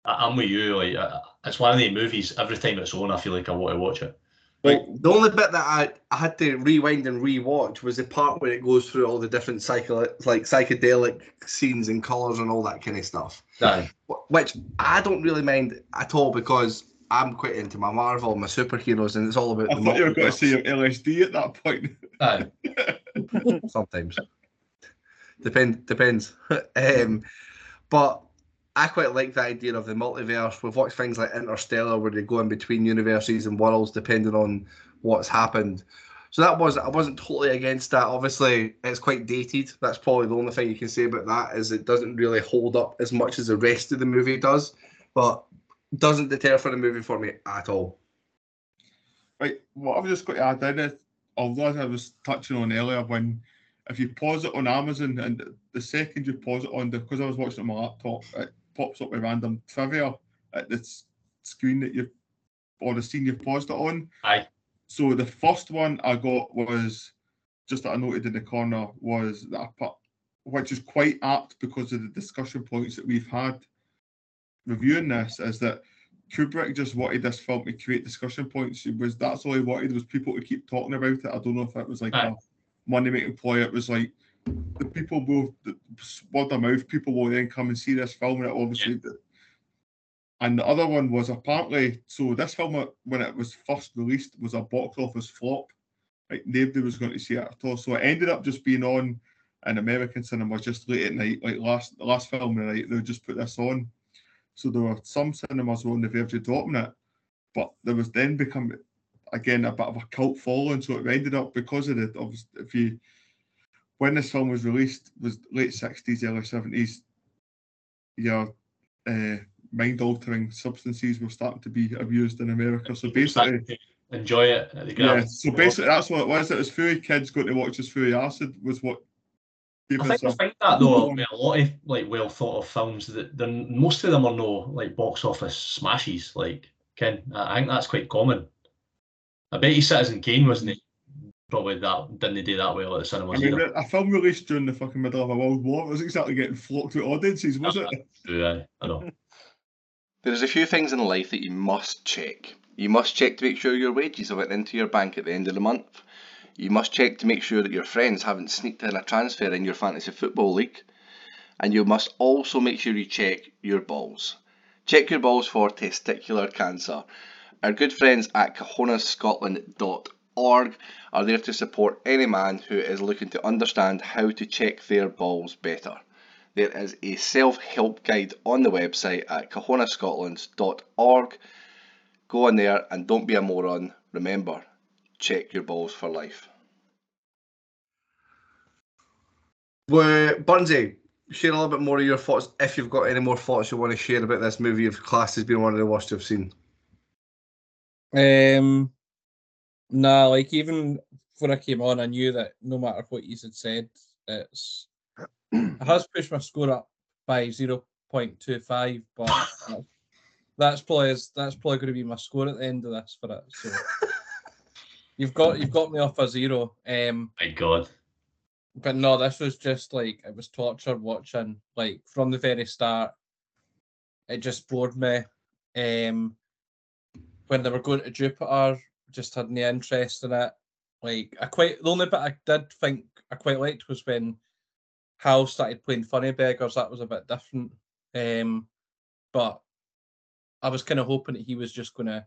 Speaker 10: I- I'm with you. Like uh, it's one of the movies. Every time it's on, I feel like I want to watch it.
Speaker 4: Well, the only bit that I, I had to rewind and rewatch was the part where it goes through all the different psycho like psychedelic scenes and colours and all that kind of stuff.
Speaker 10: Aye.
Speaker 4: Which I don't really mind at all because I'm quite into my Marvel, my superheroes, and it's all about.
Speaker 2: I
Speaker 4: the
Speaker 2: thought you were going to
Speaker 4: multiverse.
Speaker 2: say your LSD at that point.
Speaker 10: Aye.
Speaker 4: sometimes. Depend depends. um, but I quite like the idea of the multiverse. We've watched things like Interstellar where they go in between universes and worlds depending on what's happened. So that was I wasn't totally against that. Obviously, it's quite dated. That's probably the only thing you can say about that is it doesn't really hold up as much as the rest of the movie does, but doesn't deter for the movie for me at all.
Speaker 2: Right, what I've just got to add in is, although I was touching on earlier, when if you pause it on Amazon and the second you pause it on, because I was watching on my laptop, it pops up with random trivia at the screen that you've or the scene you've paused it on.
Speaker 10: Aye.
Speaker 2: So the first one I got was just that I noted in the corner was that I put, which is quite apt because of the discussion points that we've had reviewing this, is that Kubrick just wanted this film to create discussion points. It was that's all he wanted was people to keep talking about it. I don't know if it was like
Speaker 10: Aye.
Speaker 2: a money making ploy. It was like the people will the word of mouth. People will then come and see this film, and it obviously. And the other one was apparently so. This film, uh, when it was first released, was a box office flop. Like nobody was going to see it at all. So it ended up just being on in American cinema just late at night, like last the last film of the night. They would just put this on. So there were some cinemas on the verge of dropping it, but there was then become again a bit of a cult following. So it ended up because of it. Obviously, if you when this film was released was late sixties, early seventies. Your uh, mind altering substances were starting to be abused in America. So basically,
Speaker 10: enjoy it.
Speaker 2: Yeah. So basically, that's what it was. It was Fury kids going to watch this Fury acid was what. gave
Speaker 10: I think I
Speaker 2: a-
Speaker 10: think that though with a lot of like well thought of films that they're most of them are no like box office smashes. Like Ken, I think that's quite common. I bet you Citizen Kane wasn't it? Probably that didn't do that well at the cinema.
Speaker 2: I
Speaker 10: cinemas
Speaker 2: mean,
Speaker 10: either.
Speaker 2: a film released during the fucking middle of a world war was exactly getting flocked with audiences, was it?
Speaker 10: Yeah, I know.
Speaker 11: There's a few things in life that you must check. You must check to make sure your wages have went into your bank at the end of the month. You must check to make sure that your friends haven't sneaked in a transfer in your fantasy football league. And you must also make sure you check your balls. Check your balls for testicular cancer. Our good friends at CahonasScotland.org are there to support any man who is looking to understand how to check their balls better. There is a self help guide on the website at CahonasScotland.org. Go on there and don't be a moron. Remember, check your balls for life.
Speaker 4: Well, Bunzy, share a little bit more of your thoughts if you've got any more thoughts you want to share about this movie you've classed as being one of the worst you've seen.
Speaker 12: Um, nah, like even when I came on, I knew that no matter what you had said, it's it has pushed my score up by zero point two five, but that's- that's probably that's probably going to be my score at the end of this for it. So you've got you've got me off a zero. Um,
Speaker 10: My God.
Speaker 12: but no, this was just like it was torture watching. Like from the very start, it just bored me. Um, when they were going to Jupiter, just had no interest in it. Like I quite the only bit I did think I quite liked was when Hal started playing Funny Beggars. That was a bit different. Um, but I was kind of hoping that he was just gonna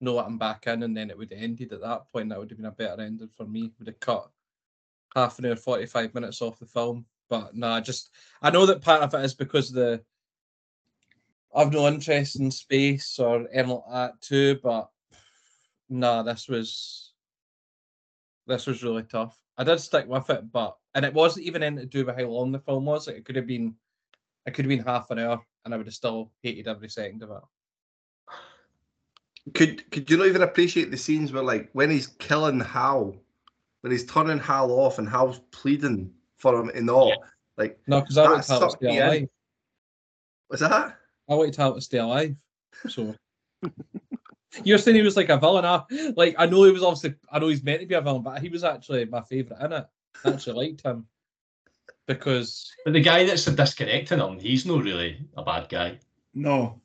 Speaker 12: know what I'm back in, and then it would have ended at that point. That would have been a better ending for me. Would have cut half an hour, 45 minutes off the film. But no, nah, just I know that part of it is because the I've no interest in space or anything like that too, but nah, this was this was really tough. I did stick with it, but and it wasn't even anything to do with how long the film was. Like, it could have been it could have been half an hour and I would have still hated every second of it.
Speaker 4: Could could you not even appreciate the scenes where like when he's killing Hal, when he's turning Hal off and Hal's pleading for him and all? Like
Speaker 12: No, because I
Speaker 4: that
Speaker 12: wanted Hal to
Speaker 4: sucked
Speaker 12: stay
Speaker 4: me in.
Speaker 12: alive.
Speaker 4: Was that?
Speaker 12: I wanted Hal to stay alive. So you're saying he was like a villain. I, like I know he was obviously I know he's meant to be a villain, but he was actually my favourite in it. I actually liked him. Because
Speaker 10: But the guy that's disconnecting him, he's not really a bad guy.
Speaker 2: No.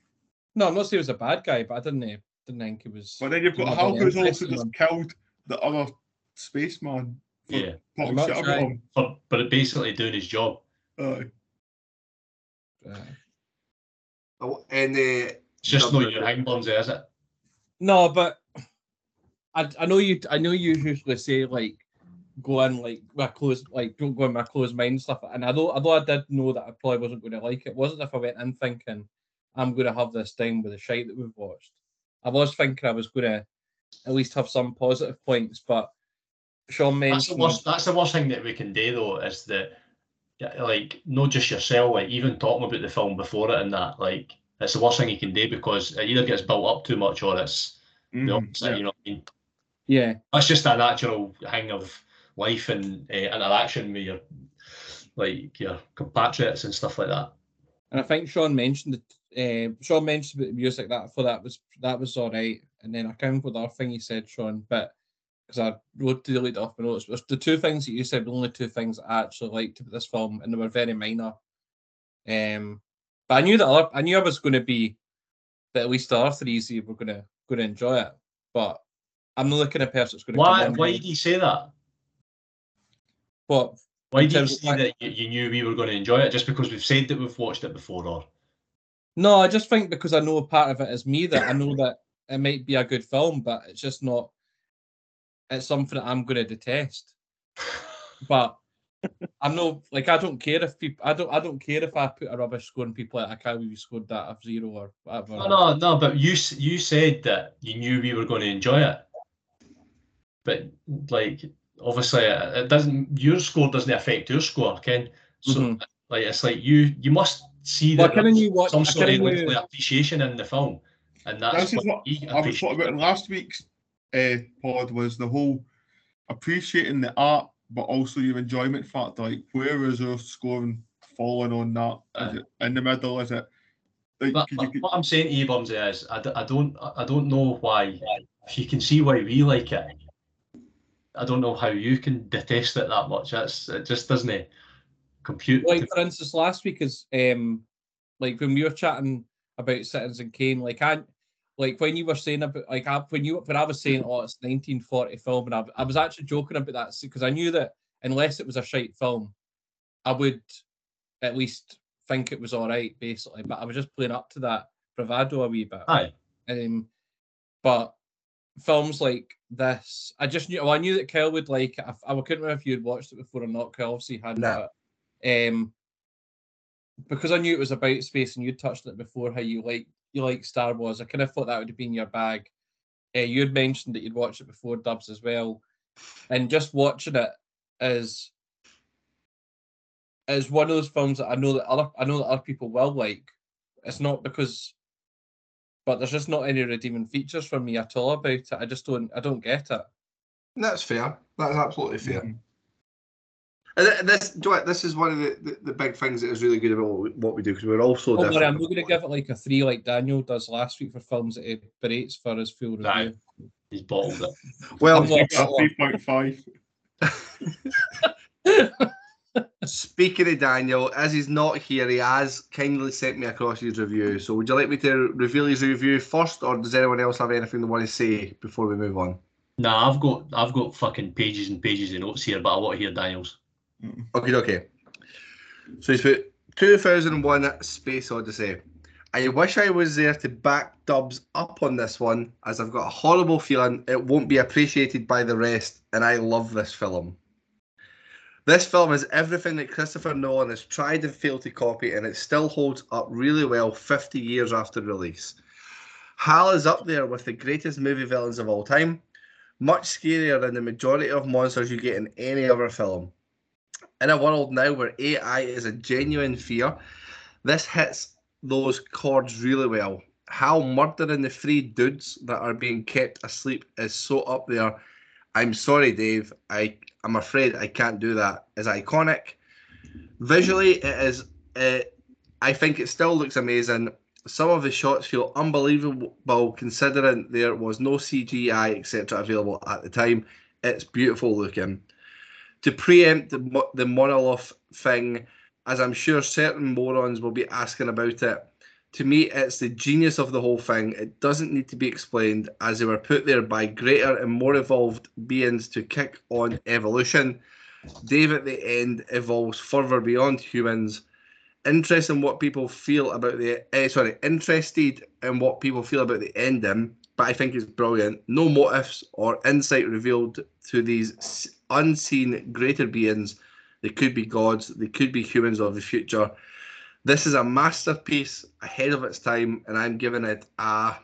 Speaker 12: No, I'm not saying he was a bad guy, but I didn't uh, didn't think he was.
Speaker 2: But then you've got
Speaker 12: didn't have
Speaker 2: Hal
Speaker 12: any
Speaker 2: who's also just
Speaker 12: him.
Speaker 2: killed the other spaceman
Speaker 10: Yeah.
Speaker 2: talking
Speaker 12: much,
Speaker 2: shit about
Speaker 12: aye.
Speaker 2: him.
Speaker 10: For, but basically doing his job.
Speaker 2: Aye.
Speaker 4: Oh, and uh,
Speaker 10: It's just not your hang buns, is it?
Speaker 12: No, but I, I know you I know you usually say like go in like with close like don't go in my closed mind stuff. and although although I did know that I probably wasn't going to like it, wasn't if I went in thinking I'm going to have this time with the shite that we've watched. I was thinking I was going to at least have some positive points, but Sean
Speaker 10: That's the worst. That's the worst thing that we can do, though, is that, like, not just yourself, like even talking about the film before it and that, like, it's the worst thing you can do because it either gets built up too much or it's the
Speaker 2: Mhm,
Speaker 10: opposite.
Speaker 2: yeah.
Speaker 10: You know what I mean?
Speaker 12: yeah.
Speaker 10: That's just a natural hang of life and uh, interaction with your, like, your compatriots and stuff like that.
Speaker 12: And I think Sean mentioned it. Uh, Sean mentioned about the music that for that was that was all right. And then I can't remember the other thing he said, Sean, but because I wrote to delete it off my notes. But the two things that you said were the only two things I actually liked about this film, and they were very minor. Um, but I knew that I knew I was going to be that at least the three you were going to going to enjoy it. But I'm not the kind of person that's going to.
Speaker 10: Why? Why did you say that?
Speaker 12: What?
Speaker 10: Why did you say that you, you knew we were going to enjoy it? Just because we've said that we've watched it before, or
Speaker 12: No, I just think because I know a part of it is me that I know that it might be a good film, but it's just not. It's something that I'm going to detest. But I'm no like I don't care if people. I don't. I don't care if I put a rubbish score on people like I can't believe you scored that of zero or whatever.
Speaker 10: no, no, no. But you you said that you knew we were going to enjoy it, but like obviously it, it doesn't. Your score doesn't affect your score, Ken. So
Speaker 12: Mhm.
Speaker 10: like it's like you you must see
Speaker 12: Well,
Speaker 10: that
Speaker 12: kinda
Speaker 10: there's
Speaker 12: knew
Speaker 10: some
Speaker 12: I
Speaker 10: sort
Speaker 12: kinda
Speaker 10: of
Speaker 12: knew-
Speaker 10: appreciation in the film, and that's
Speaker 2: This is what
Speaker 10: we
Speaker 2: I was talking about in last week's uh, pod was the whole appreciating the art, but also your enjoyment factor. Like, where is your scoring falling on that? Is it in the middle? Is it? Like,
Speaker 10: But,
Speaker 2: could
Speaker 10: but
Speaker 2: you,
Speaker 10: what I'm saying to you, Bumsy, is I, d- I don't I don't know why. If you can see why we like it, I don't know how you can detest it that much. That's it. Just doesn't it compute.
Speaker 12: like for instance, last week is um like when we were chatting about Citizen Kane, like I like when you were saying about like I, when you when I was saying oh it's 1940 film and I, I was actually joking about that because I knew that unless it was a shite film, I would at least think it was all right basically. But I was just playing up to that bravado a wee bit.
Speaker 10: Aye.
Speaker 12: Um, but films like this, I just knew. Well, I knew that Kyle would like it. I, I couldn't remember if you had watched it before or not. Kyle obviously hadn't.
Speaker 4: No.
Speaker 12: Um, because I knew it was about space and you touched on it before, how you like you like Star Wars. I kind of thought that would have been your bag. Uh, you had mentioned that you'd watched it before, Dubs as well, and just watching it is is one of those films that I know that other I know that other people will like. It's not because, but there's just not any redeeming features for me at all about it. I just don't I don't get it.
Speaker 4: That's fair. That's absolutely fair.
Speaker 2: Mhm.
Speaker 4: And this, do you know what, this is one of the, the, the big things that is really good about what we, do because we're all so
Speaker 12: Don't worry. I'm not going to give it like a three like Daniel does last week for films that he berates for his full review.
Speaker 10: Aye. He's bottled it.
Speaker 4: Well,
Speaker 12: I'm not- uh,
Speaker 2: At three point five.
Speaker 4: Speaking of Daniel, as he's not here, he has kindly sent me across his review. So, would you like me to reveal his review first, or does anyone else have anything they want to say before we move on?
Speaker 10: Nah, I've got I've got fucking pages and pages of notes here, but I want to hear Daniel's.
Speaker 4: Okay, okay. So he's put 2001 Space Odyssey. I wish I was there to back Dubs up on this one, as I've got a horrible feeling it won't be appreciated by the rest, and I love this film. This film is everything that Christopher Nolan has tried and failed to copy, and it still holds up really well 50 years after release. Hal is up there with the greatest movie villains of all time, much scarier than the majority of monsters you get in any other film. In a world now where AI is a genuine fear, this hits those chords really well. Hal murdering the three dudes that are being kept asleep is so up there. I'm sorry, Dave. I I'm afraid I can't do that. Is iconic. Visually, it is. Uh, I think it still looks amazing. Some of the shots feel unbelievable considering there was no CGI etc. available at the time. It's beautiful looking. To preempt the, the thing, as I'm sure certain morons will be asking about it, to me, it's the genius of the whole thing. It doesn't need to be explained, as they were put there by greater and more evolved beings to kick on evolution. Dave at the end evolves further beyond humans. Interested in what people feel about the eh, sorry, interested in what people feel about the ending, but I think it's brilliant. No motives or insight revealed to these unseen greater beings. They could be gods, they could be humans of the future. This is a masterpiece ahead of its time, and I'm giving it a.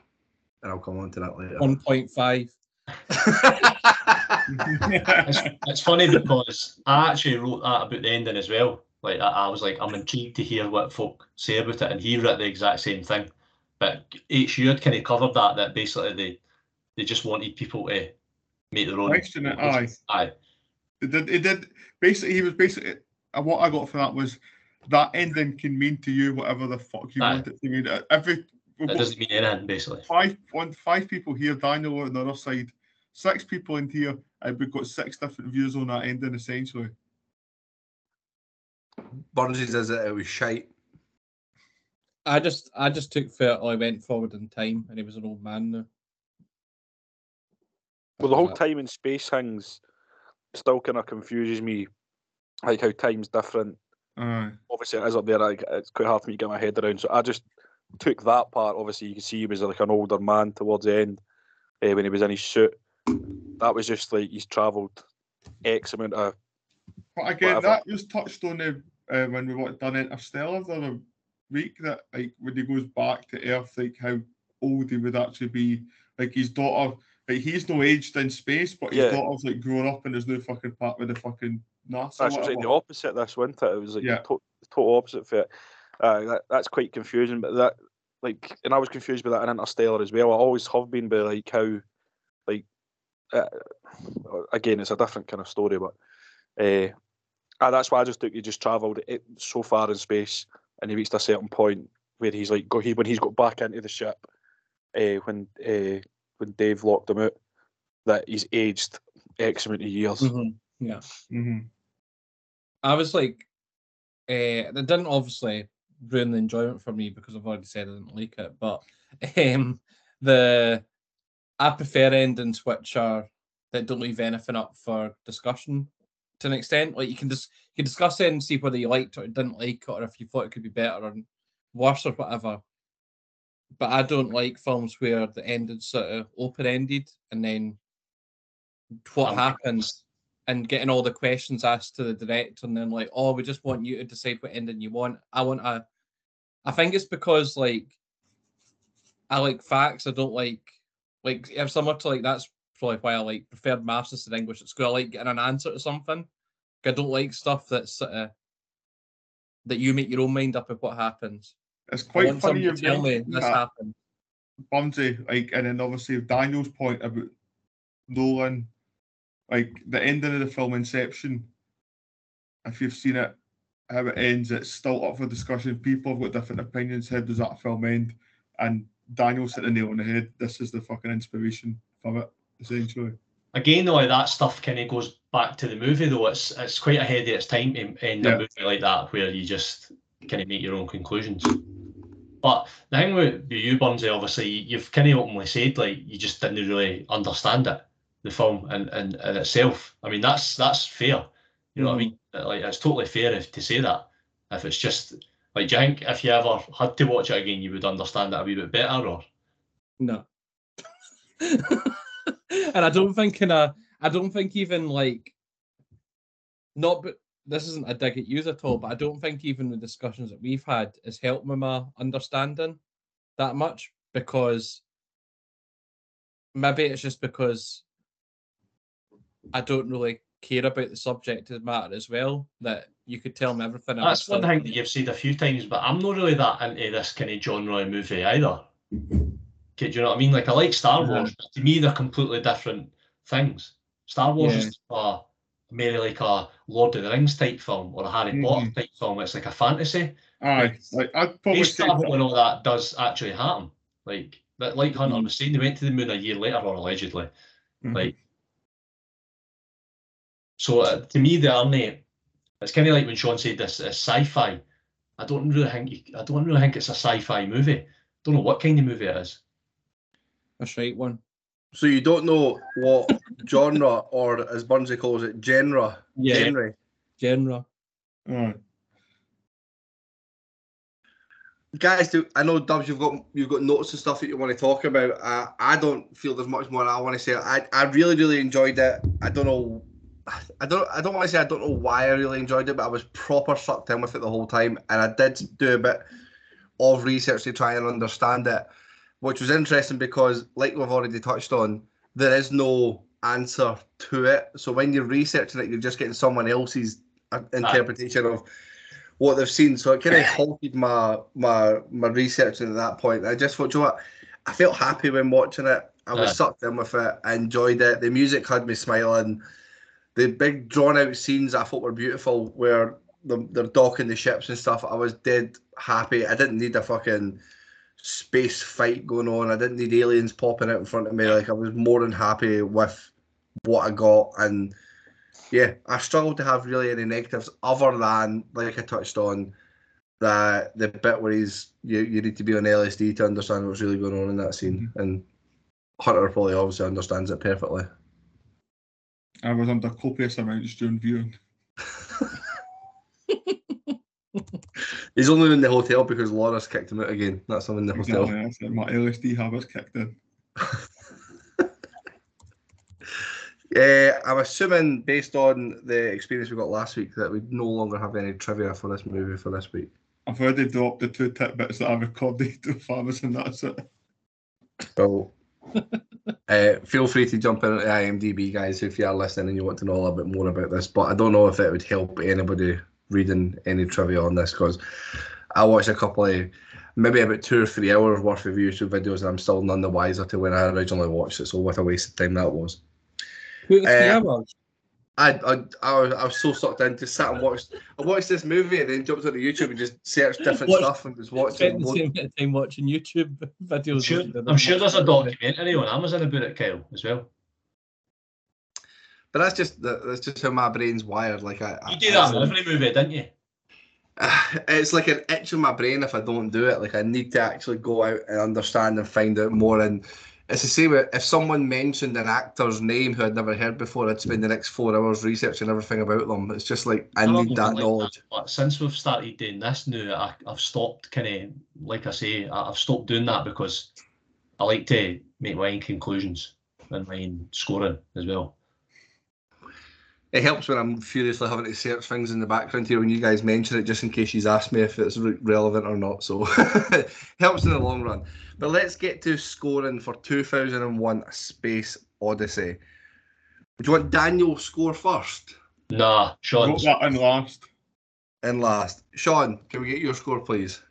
Speaker 4: And I'll come on to that later.
Speaker 12: 1.5.
Speaker 10: it's, it's funny because I actually wrote that about the ending as well. Like I, I was like, I'm intrigued to hear what folk say about it, and he wrote the exact same thing. But HU had kind of covered that that basically they they just wanted people to make their own.
Speaker 2: Question it, aye.
Speaker 10: Aye.
Speaker 2: It did. It did. Basically, he was basically. uh, What I got from that was that ending can mean to you whatever the fuck you
Speaker 10: Aye.
Speaker 2: want it to mean. Uh, Every
Speaker 10: It doesn't mean anything basically.
Speaker 2: five one five people here, Daniel on the other side, six people in here, and we've got six different views on that ending essentially.
Speaker 4: Burnsy says that it was shite.
Speaker 12: I just I just took for I went forward in time and he was an old man now.
Speaker 1: Well, the whole time and space things still kind of confuses me, like how time's different.
Speaker 2: Aye.
Speaker 1: Obviously, it is up there. Like, it's quite hard for me to get my head around. So I just took that part. Obviously, you can see he was like an older man towards the end uh, when he was in his suit. That was just like he's travelled X amount of.
Speaker 2: But again,
Speaker 1: Whatever.
Speaker 2: that was touched on uh, uh, when we wa- done Interstellar the other week. That like when he goes back to Earth, like how old he would actually be. Like his daughter, like he's no aged in space, but his
Speaker 1: Yeah.
Speaker 2: daughter's like grown up and there's no fucking part with the fucking NASA.
Speaker 1: That's like the opposite this winter. It was like
Speaker 2: Yeah.
Speaker 1: the to- total opposite for it. Uh, that, that's quite confusing. But that, like, and I was confused by that in Interstellar as well. I always have been by like how, like, uh, again, it's a different kind of story, but uh, ah, that's why I just think you just travelled it so far in space, and he reached a certain point where he's like, go he when he's got back into the ship, uh, when uh, when Dave locked him out, that he's aged X amount of years.
Speaker 12: Mhm, Yeah.
Speaker 2: hmm
Speaker 12: I was like, uh, it didn't obviously ruin the enjoyment for me because I've already said I didn't like it. But um, the I prefer endings which are that don't leave anything up for discussion to an extent. Like you can just you discuss it and see whether you liked it or didn't like it, or if you thought it could be better or worse or whatever. But I don't like films where the ending's sort of open ended and then what happens and getting all the questions asked to the director and then like, oh, we just want you to decide what ending you want. I want a I think it's because like I like facts. I don't like like if similar to like that's probably why I like preferred masters in English at school. I like getting an answer to something. I don't like stuff that's of that you make your own mind up of what happens.
Speaker 2: It's quite funny you've
Speaker 12: tell me this happened.
Speaker 2: Bumsy, like, and then obviously Daniel's point about Nolan, like the ending of the film Inception. If you've seen it, how it ends, it's still up for discussion. People have got different opinions. How does that film end? And Daniel's hit the nail on the head. This is the fucking inspiration for it, essentially.
Speaker 10: Again, though, that stuff kind of goes back to the movie, though. It's it's quite ahead of its time to end
Speaker 2: Yeah.
Speaker 10: a movie like that, where you just kind of make your own conclusions. But the thing with you, Bunzy, eh, obviously, you've kind of openly said like you just didn't really understand it, the film and and, and itself. I mean, that's that's fair. You know what I mean? Mm-hmm. Like it's totally fair if, to say that. If it's just Like, do you think if you ever had to watch it again, you would understand it a wee bit better, or
Speaker 12: No. and I don't think in a I don't think even like not but this isn't a dig at you at all, but I don't think even the discussions that we've had has helped with my understanding that much because maybe it's just because I don't really care about the subject matter as well that you could tell me everything. I'd
Speaker 10: that's one thing that you've said a few times. But I'm not really that into this kind of genre of movie either. Okay, do you know what I mean? Like, I like Star
Speaker 12: Yeah.
Speaker 10: Wars, but to me, they're completely different things. Star Wars
Speaker 12: Yeah.
Speaker 10: is a maybe like a Lord of the Rings type film or a Harry Potter type film. It's like a fantasy.
Speaker 2: Aye, like I'd probably say
Speaker 10: travel and all that does actually happen. Like that, like Hunter
Speaker 2: Mhm.
Speaker 10: was saying, they went to the moon a year later, or allegedly.
Speaker 2: Mhm.
Speaker 10: Like, so uh, to me, they aren't. It's kind of like when Sean said this is sci-fi. I don't really think you, I don't really think it's a sci-fi movie. Don't know what kind of movie it is.
Speaker 12: That's right one.
Speaker 4: So you don't know what genre or as Burnsy calls it, genre.
Speaker 12: Yeah.
Speaker 4: Genre.
Speaker 12: Genre.
Speaker 2: Aye.
Speaker 4: Guys, do I know Dubs? You've got you've got notes and stuff that you want to talk about. Uh, I don't feel there's much more I want to say. I, I really really enjoyed it. I don't know. I don't I don't want to say I don't know why I really enjoyed it, but I was proper sucked in with it the whole time, and I did do a bit of research to try and understand it, which was interesting because, like we've already touched on, there is no answer to it. So when you're researching it, you're just getting someone else's uh, interpretation of what they've seen. So it kind of halted my my my researching at that point. I just thought, you know what? I felt happy when watching it. I was
Speaker 10: Aye.
Speaker 4: sucked in with it. I enjoyed it. The music had me smiling. The big drawn out scenes I thought were beautiful, where the, they're docking the ships and stuff. I was dead happy. I didn't need a fucking space fight going on. I didn't need aliens popping out in front of me. Like I was more than happy with what I got and yeah, I struggled to have really any negatives other than, like I touched on, the the bit where he's you, you need to be on LSD to understand what's really going on in that scene. Mm-hmm. And Hunter probably obviously understands it perfectly.
Speaker 2: I was under copious amounts during viewing.
Speaker 4: He's only in the hotel because Laura's kicked him out again. That's him in the hotel.
Speaker 2: That's it. My LSD habits kicked in.
Speaker 4: Uh, I'm assuming, based on the experience we got last week, that we no longer have any trivia for this movie for this week.
Speaker 2: I've already dropped the two tidbits that I recorded to farmers, and That's it.
Speaker 4: So, uh, feel free to jump in at the IMDb, guys, if you are listening and you want to know a little bit more about this. But I don't know if it would help anybody reading any trivia on this because I watched a couple of maybe about two or three hours worth of YouTube videos and I'm still none the wiser to when I originally watched it. So, what a waste of time that was.
Speaker 12: Two to three
Speaker 4: Uh. I, I, I, was, I was so sucked in, just sat and watched. I watched this movie and then jumped onto YouTube and just searched different
Speaker 12: Watched-
Speaker 4: stuff and was watching.
Speaker 12: Spent the same bit of time watching YouTube videos.
Speaker 10: I'm sure,
Speaker 12: I did
Speaker 10: I'm sure there's a
Speaker 12: watching-
Speaker 10: documentary on Amazon about it, Kyle, as well.
Speaker 4: But that's just that's just how my brain's wired. Like I,
Speaker 10: You do that in every movie, didn't you?
Speaker 4: it's like an itch in my brain if I don't do it. Like I need to actually go out and understand and find out more. And it's the same if someone mentioned an actor's name who I'd never heard before, I'd spend the next four hours researching everything about them. It's just like I need that
Speaker 10: like
Speaker 4: knowledge.
Speaker 10: But since we've started doing this now, I, I've stopped kind of, like I say, I- I've stopped doing that because I like to make my own conclusions and my own scoring as well.
Speaker 4: It helps when I'm furiously having to search things in the background here when you guys mention it, just in case you ask me if it's re- relevant or not. So helps in the long run. But let's get to scoring for 2001: A Space Odyssey. Do you want Daniel's score first?
Speaker 10: Nah, Sean.
Speaker 2: Wrote that in last.
Speaker 4: And last, Sean, can we get your score, please?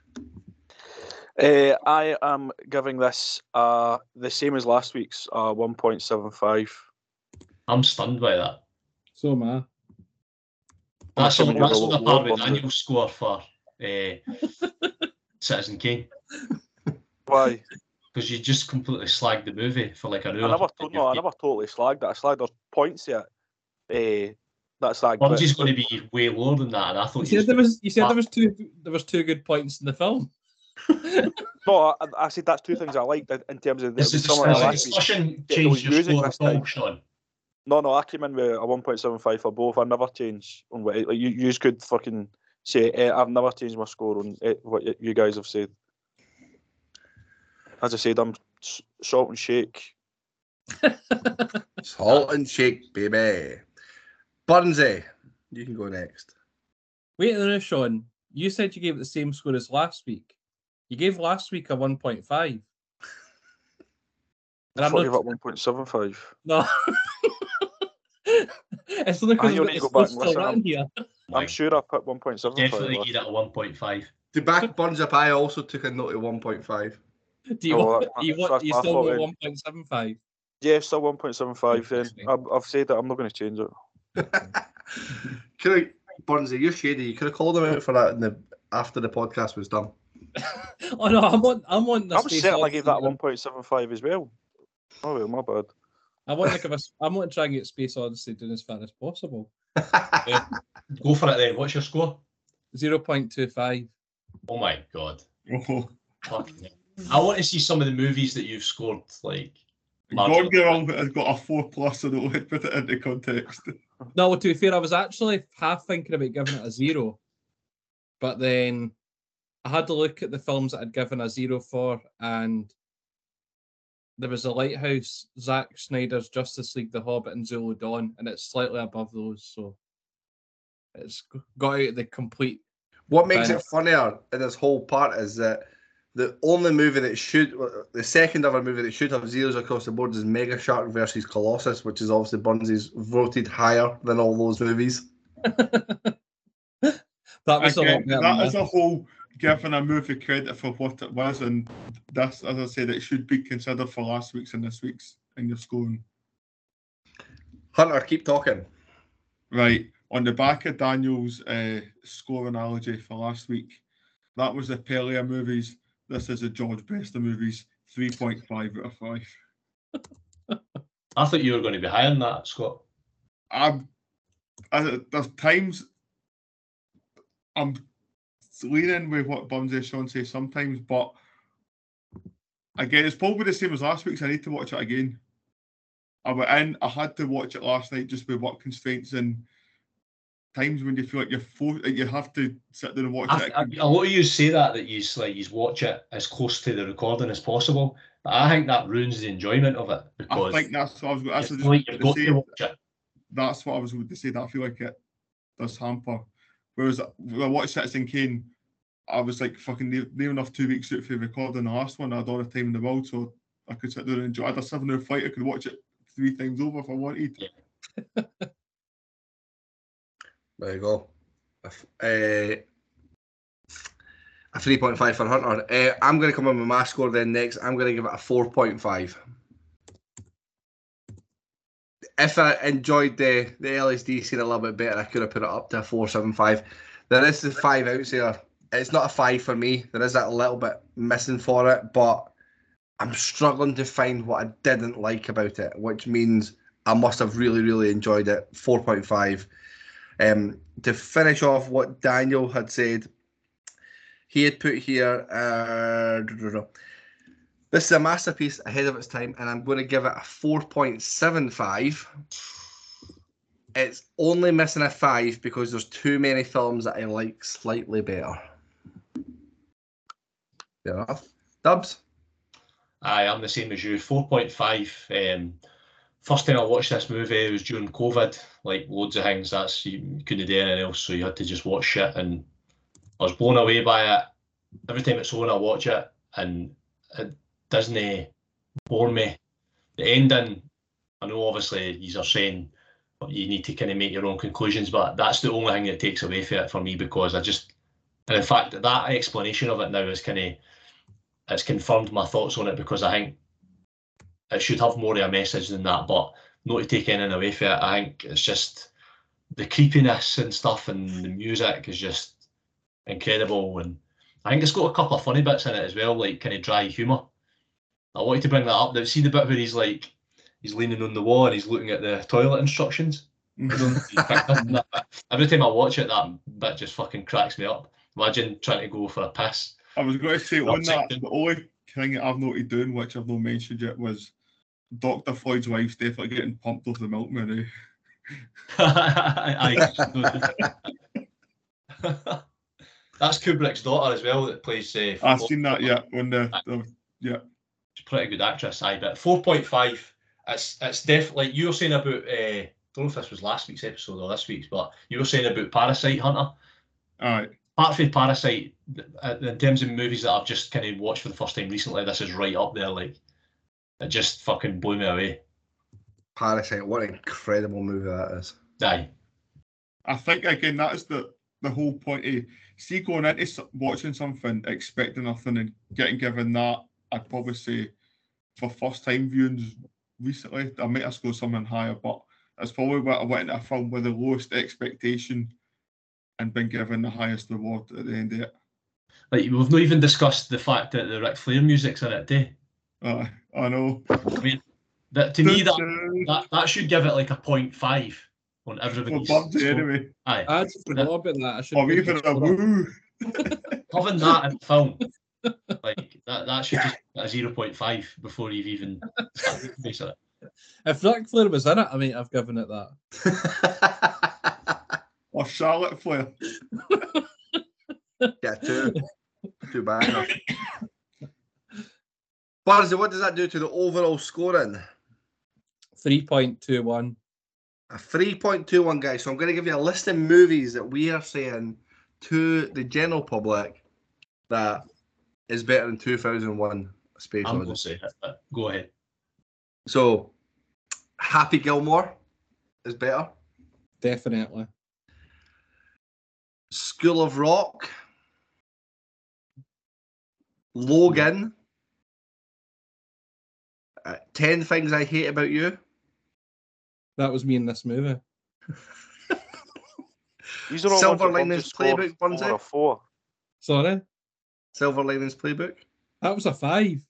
Speaker 1: Uh, I am giving this uh, the same as last week's uh, 1.75.
Speaker 10: I'm stunned by that.
Speaker 12: So am I.
Speaker 10: That's on, that's
Speaker 1: with
Speaker 10: on
Speaker 1: a
Speaker 10: the par
Speaker 1: low
Speaker 10: with
Speaker 1: bundle.
Speaker 10: Daniel's score for uh, Citizen Kane.
Speaker 1: Why?
Speaker 10: Because you just completely slagged the movie for like an
Speaker 1: I never, to- no, I never totally slagged it. I slagged there's points yet. Uh, that's that.
Speaker 10: Bungie's going to be way lower than that, and I
Speaker 12: You
Speaker 10: thought you
Speaker 12: said there was you said there was two there was two good points in the film.
Speaker 1: No, I, I said that's two things I liked in terms of the,
Speaker 10: This
Speaker 1: the
Speaker 10: is
Speaker 1: summer of
Speaker 10: discussion,
Speaker 1: last week.
Speaker 10: discussion changed your score
Speaker 1: this
Speaker 10: at all,
Speaker 1: time.
Speaker 10: Sean.
Speaker 1: No, no, I came in with a 1.75 for both. I never change on what like, you use good fucking say uh, I've never changed my score on uh, what you guys have said. As I said, I'm s- salt and shake.
Speaker 4: Salt and shake, baby. Burnsy, you can go next.
Speaker 12: Wait a minute, Sean. You said you gave it the same score as last week. You gave last week a 1.5.
Speaker 1: I
Speaker 12: And I'm
Speaker 1: thought you
Speaker 12: not-
Speaker 1: 1.75.
Speaker 12: No. it's only because
Speaker 1: you'll
Speaker 12: we've
Speaker 1: need
Speaker 12: got
Speaker 1: to go back
Speaker 12: still
Speaker 1: and listen.
Speaker 12: written here.
Speaker 1: I'm sure I put 1.7.
Speaker 10: Definitely
Speaker 1: last
Speaker 10: give it a 1.5.
Speaker 4: The back Burns up, I also took a note of 1.5.
Speaker 12: Do you,
Speaker 1: Oh,
Speaker 12: want,
Speaker 1: that-
Speaker 12: you,
Speaker 1: that's
Speaker 12: want, you
Speaker 1: my
Speaker 12: still want 1.75?
Speaker 1: Yeah, still 1.75 then. I've, I've said that I'm not going to change it.
Speaker 4: Could have, Burnsy, you're shady. You could have called him out for that in the, after the podcast was done.
Speaker 12: Oh no, I'm on. I'm on. The
Speaker 1: I'm
Speaker 12: space
Speaker 1: certain I
Speaker 12: odyssey
Speaker 1: gave that 1.75 as well. Oh well, my bad.
Speaker 12: I want to give us. I'm want to try and get Space Odyssey done as far as possible.
Speaker 10: Go for it then. What's your score?
Speaker 12: Zero point two five.
Speaker 10: Oh my god.
Speaker 2: Oh.
Speaker 10: I want to see some of the movies that you've scored. Like,
Speaker 2: Gone
Speaker 10: larger-
Speaker 2: Girl has got a four plus, so don't put it into context.
Speaker 12: No, well, to be fair, I was actually half thinking about giving it a zero, but then I had to look at the films that I'd given a zero for, and there was a Lighthouse, Zack Snyder's Justice League, The Hobbit, and Zulu Dawn, and it's slightly above those, so it's got out of the complete.
Speaker 4: What makes
Speaker 12: Fair
Speaker 4: it funnier in this whole part is that the only movie that should, the second ever movie that should have zeros across the board is Mega Shark versus Colossus, which is obviously Burnsy's voted higher than all those movies.
Speaker 12: That was a lot better.
Speaker 2: that
Speaker 12: than
Speaker 2: is a whole giving a movie credit for what it was, and that's as I said, it should be considered for last week's and this week's in your scoring.
Speaker 4: Hunter, keep talking.
Speaker 2: Right, on the back of Daniel's uh, score analogy for last week, that was the Pelia movies. This is the George Bester movies, 3.5 out of 5.
Speaker 10: I thought you were going to be higher than that, Scott.
Speaker 2: I'm, I, there's times I'm leaning with what Bumsy and Sean say sometimes, but again, it's probably the same as last week's. I need to watch it again. I went in, I had to watch it last night just with work constraints and times when you feel like you're for, like you have to sit there and watch
Speaker 10: I,
Speaker 2: it.
Speaker 10: I, a lot of you say that that you like you watch it as close to the recording as possible, but I think that ruins the enjoyment of it
Speaker 2: I
Speaker 10: because
Speaker 2: think that's what I was. That's what I
Speaker 10: like
Speaker 2: was going to say. That's what I was going to say. That I feel like it does hamper. Whereas when I watched Citizen Kane, I was like fucking near, near enough two weeks out for recording the last one. I had all the time in the world, so I could sit there and enjoy. I had a seven-hour flight. I could watch it three times over if I wanted.
Speaker 4: There you go. A, f- eh, a 3.5 for Hunter. Uh, I'm going to come in with my score then next. I'm going to give it a 4.5. If I enjoyed the, the LSD scene a little bit better, I could have put it up to a 4.75. There is the five outs there. It's not a five for me. There is that little bit missing for it, but I'm struggling to find what I didn't like about it, which means I must have really, really enjoyed it. 4.5. Um, to finish off what Daniel had said, he had put here, uh, this is a masterpiece ahead of its time, and I'm going to give it a 4.75. It's only missing a five because there's too many films that I like slightly better. Fair enough. Dubs?
Speaker 10: I'm the same as you. Four point five. Um, first time I watched this movie it was during COVID. Like loads of things, that's you couldn't do anything else, so you had to just watch shit. And I was blown away by it. Every time it's on, I watch it, and it doesn't bore me. The ending, I know obviously you are saying you need to kind of make your own conclusions, but that's the only thing that takes away from it for me because I just, and in fact, that explanation of it now is kind of it's confirmed my thoughts on it because I think it should have more of a message than that, but not to take anything away from it. I think it's just the creepiness and stuff, and the music is just incredible. And I think it's got a couple of funny bits in it as well, like kind of dry humour. I wanted to bring that up. Now, see the bit where he's like he's leaning on the wall and he's looking at the toilet instructions. I don't know if you picked up on that bit. Every time I watch it, that bit just fucking cracks me up. Imagine trying to go for a piss.
Speaker 2: I was going to say on that, the only thing I've noted doing, which I've not mentioned yet, was Dr. Floyd's wife's definitely getting pumped off the milk?
Speaker 10: Aye. That's Kubrick's daughter as well that plays. Uh,
Speaker 2: I've seen that. Yeah, when the, the yeah.
Speaker 10: She's a pretty good actress. I bet four point five. It's it's definitely like you were saying about. Uh, I don't know if this was last week's episode or this week's, but you were saying about Parasite Hunter.
Speaker 2: All right.
Speaker 10: Apart from Parasite, uh, in terms of movies that I've just kind of watched for the first time recently, this is right up there. Like, it just fucking blew me away.
Speaker 4: Parasite, what an incredible movie that is.
Speaker 10: Aye.
Speaker 2: I think again that is the the whole point of see going into s- watching something expecting nothing and getting given that. I'd probably say for first time viewings recently, I might have scored something higher, but that's probably what I went into a film with the lowest expectation and been given the highest reward at the end of it.
Speaker 10: Like we've not even discussed the fact that the Ric Flair music's in it, too.
Speaker 2: Uh, I know.
Speaker 10: I mean, that to me that, that that should give it like a point five on everybody's.
Speaker 2: Well, Bubsy,
Speaker 10: score.
Speaker 2: anyway.
Speaker 10: Aye.
Speaker 12: I just forgot about that. I should
Speaker 2: Or even a woo.
Speaker 10: having that in film, like that, that should just be a zero point five before you've even started it.
Speaker 12: If Ric Flair was in it, I mean, I've given it that.
Speaker 2: Or Charlotte Flair.
Speaker 4: Yeah, too. Too bad. Barnsley, what does that do to the overall scoring?
Speaker 12: 3.21.
Speaker 4: A 3.21, guys. So I'm going to give you a list of movies that we are saying to the general public that is better than 2001 Space
Speaker 10: I'm going to
Speaker 4: Odyssey.
Speaker 10: say it, go ahead.
Speaker 4: So, Happy Gilmore is better.
Speaker 12: Definitely.
Speaker 4: School of Rock. Logan. Uh, 10 Things I Hate About You.
Speaker 12: That was me in this movie.
Speaker 1: These are all
Speaker 4: Silver
Speaker 1: ones that
Speaker 4: Linings
Speaker 1: Bungie
Speaker 4: Playbook, Bungie.
Speaker 1: four.
Speaker 12: Sorry?
Speaker 4: Silver Linings Playbook.
Speaker 12: That was a five.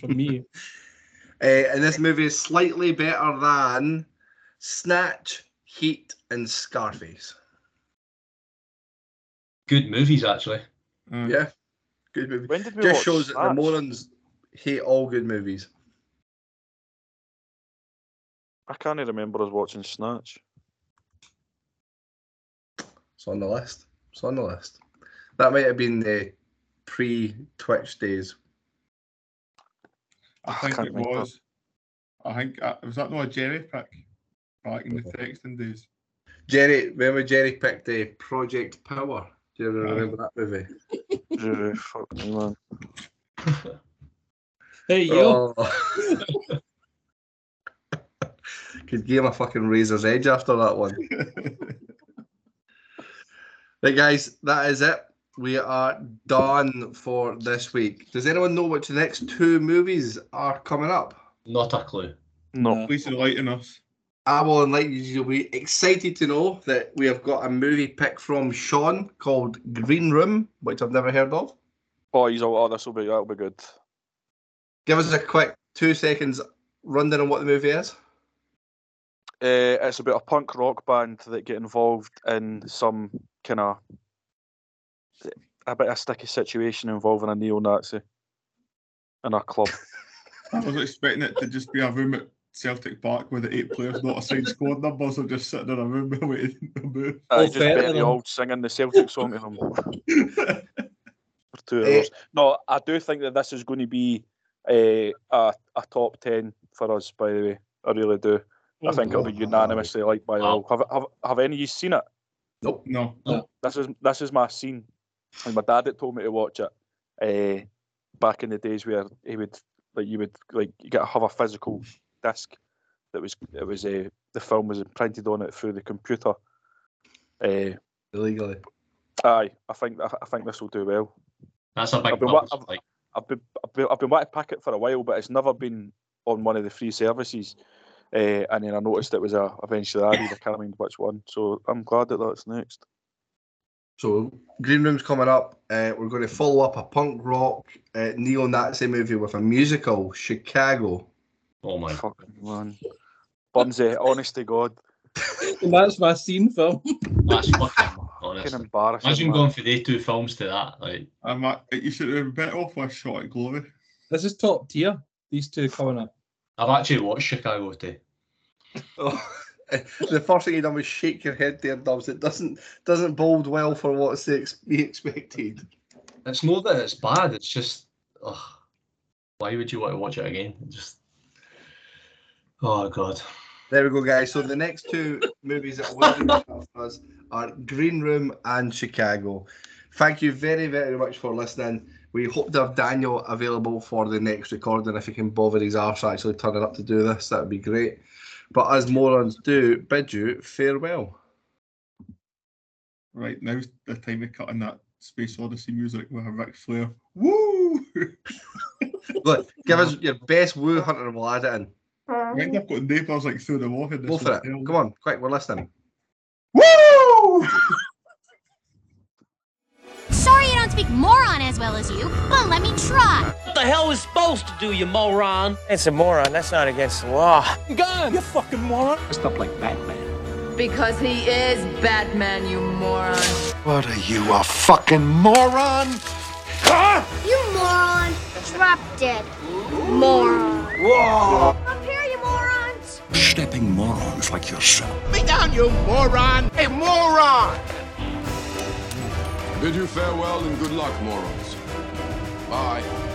Speaker 12: for me.
Speaker 4: Uh, and this movie is slightly better than Snatch, Heat, and Scarface.
Speaker 10: Good movies, actually.
Speaker 4: Yeah, good movie.
Speaker 1: When did we
Speaker 4: Just
Speaker 1: watch
Speaker 4: shows that the
Speaker 1: Snatch?
Speaker 4: morons hate all good movies.
Speaker 1: I can't remember us watching Snatch.
Speaker 4: It's on the list. It's on the list. That might have been the pre-Twitch days.
Speaker 2: I think
Speaker 1: can't
Speaker 2: it
Speaker 1: remember.
Speaker 2: was. I think uh, was that not a Jerry pick back in the texting days.
Speaker 4: Jerry, remember Jerry picked a Project Power? Do you ever
Speaker 2: Aye.
Speaker 4: remember that movie?
Speaker 1: Yeah, fuck me, man.
Speaker 12: Hey, yo.
Speaker 4: Oh. Could give him a fucking razor's edge after that one. right, guys, that is it. We are done for this week. Does anyone know which the next two movies are coming up?
Speaker 10: Not a clue.
Speaker 1: No.
Speaker 2: Please enlighten us.
Speaker 4: I will enlighten you. You'll be excited to know that we have got a movie pick from Sean called Green Room, which I've never heard of.
Speaker 1: Oh, he's all, oh, this will be that'll be good.
Speaker 4: Give us a quick two seconds rundown on what the movie is.
Speaker 1: Uh, it's about a punk rock band that get involved in some kind of a bit of a sticky situation involving a neo-Nazi in a club.
Speaker 2: I was expecting it to just be a room at Celtic Park with the eight players not assigned squad numbers are just sitting in a room waiting to move.
Speaker 1: I
Speaker 12: Oh,
Speaker 1: just
Speaker 12: fair
Speaker 1: bet the old singing the Celtic song to them for two
Speaker 4: Eh.
Speaker 1: hours. No, I do think that this is going to be a a, a top ten for us. By the way, I really do. I think it'll be unanimously liked by all. Have, have have any of you seen it?
Speaker 4: Nope.
Speaker 2: No. No.
Speaker 1: This is this is my scene. And my dad had told me to watch it. Uh, back in the days where he would like you would like you get have a physical disc that was it was uh, the film was printed on it through the computer. Uh,
Speaker 4: Illegally.
Speaker 1: aye, I think I think this will do well.
Speaker 10: That's a big
Speaker 1: I've been,
Speaker 10: bump,
Speaker 1: wa- I've,
Speaker 10: like,
Speaker 1: I've been I've been I've been wanting to pick it for a while, but it's never been on one of the free services. Uh, and then I noticed it was a eventually added. I can't remember which one, so I'm glad that that's next.
Speaker 4: So Green Room's coming up. Uh, we're going to follow up a punk rock uh, neo-Nazi movie with a musical, Chicago.
Speaker 10: oh my.
Speaker 1: Fucking man, Bunsy, honest to God,
Speaker 12: that's my scene film.
Speaker 10: That's fucking
Speaker 1: fucking
Speaker 10: honest.
Speaker 1: embarrassing.
Speaker 10: Imagine
Speaker 1: man.
Speaker 10: going for the two films to that. Like,
Speaker 2: I'm at, you should have been off with a shot at glory.
Speaker 12: This is top tier. These two coming up.
Speaker 10: I've actually watched Chicago today.
Speaker 4: Oh, the first thing you done was shake your head there, Dubs. It doesn't doesn't bode well for what's to ex- be expected.
Speaker 10: It's not that it's bad. It's just, ugh, why would you want to watch it again? Just, oh god.
Speaker 4: There we go, guys. So the next two movies that will be discussed for us are Green Room and Chicago. Thank you very, very much for listening. We hope to have Daniel available for the next recording. If he can bother his arse actually turning up to do this, that would be great. But as morons do, bid you farewell.
Speaker 2: Right, now's the time to cut in that Space Odyssey music with a Ric Flair. Woo!
Speaker 4: Look, give us your best woo hunter and we'll add it in.
Speaker 2: Um, I think I've got neighbours like through the wall in this
Speaker 4: Go for it. Come on, quick, we're listening.
Speaker 2: Woo!
Speaker 5: Sorry speak moron as well as you, but let me try.
Speaker 6: What the hell is supposed to do, you moron?
Speaker 7: It's a moron. That's not against the law.
Speaker 6: Gun! You fucking moron!
Speaker 9: Dressed up like Batman.
Speaker 8: Because he is Batman, you moron.
Speaker 9: What are you, a fucking moron? Huh?
Speaker 5: You moron. Drop dead. Moron.
Speaker 9: Whoa!
Speaker 5: Up here, you morons.
Speaker 9: Stepping morons like yourself.
Speaker 6: Me down, you moron! Hey, moron!
Speaker 13: Bid you farewell and good luck, morons. Bye.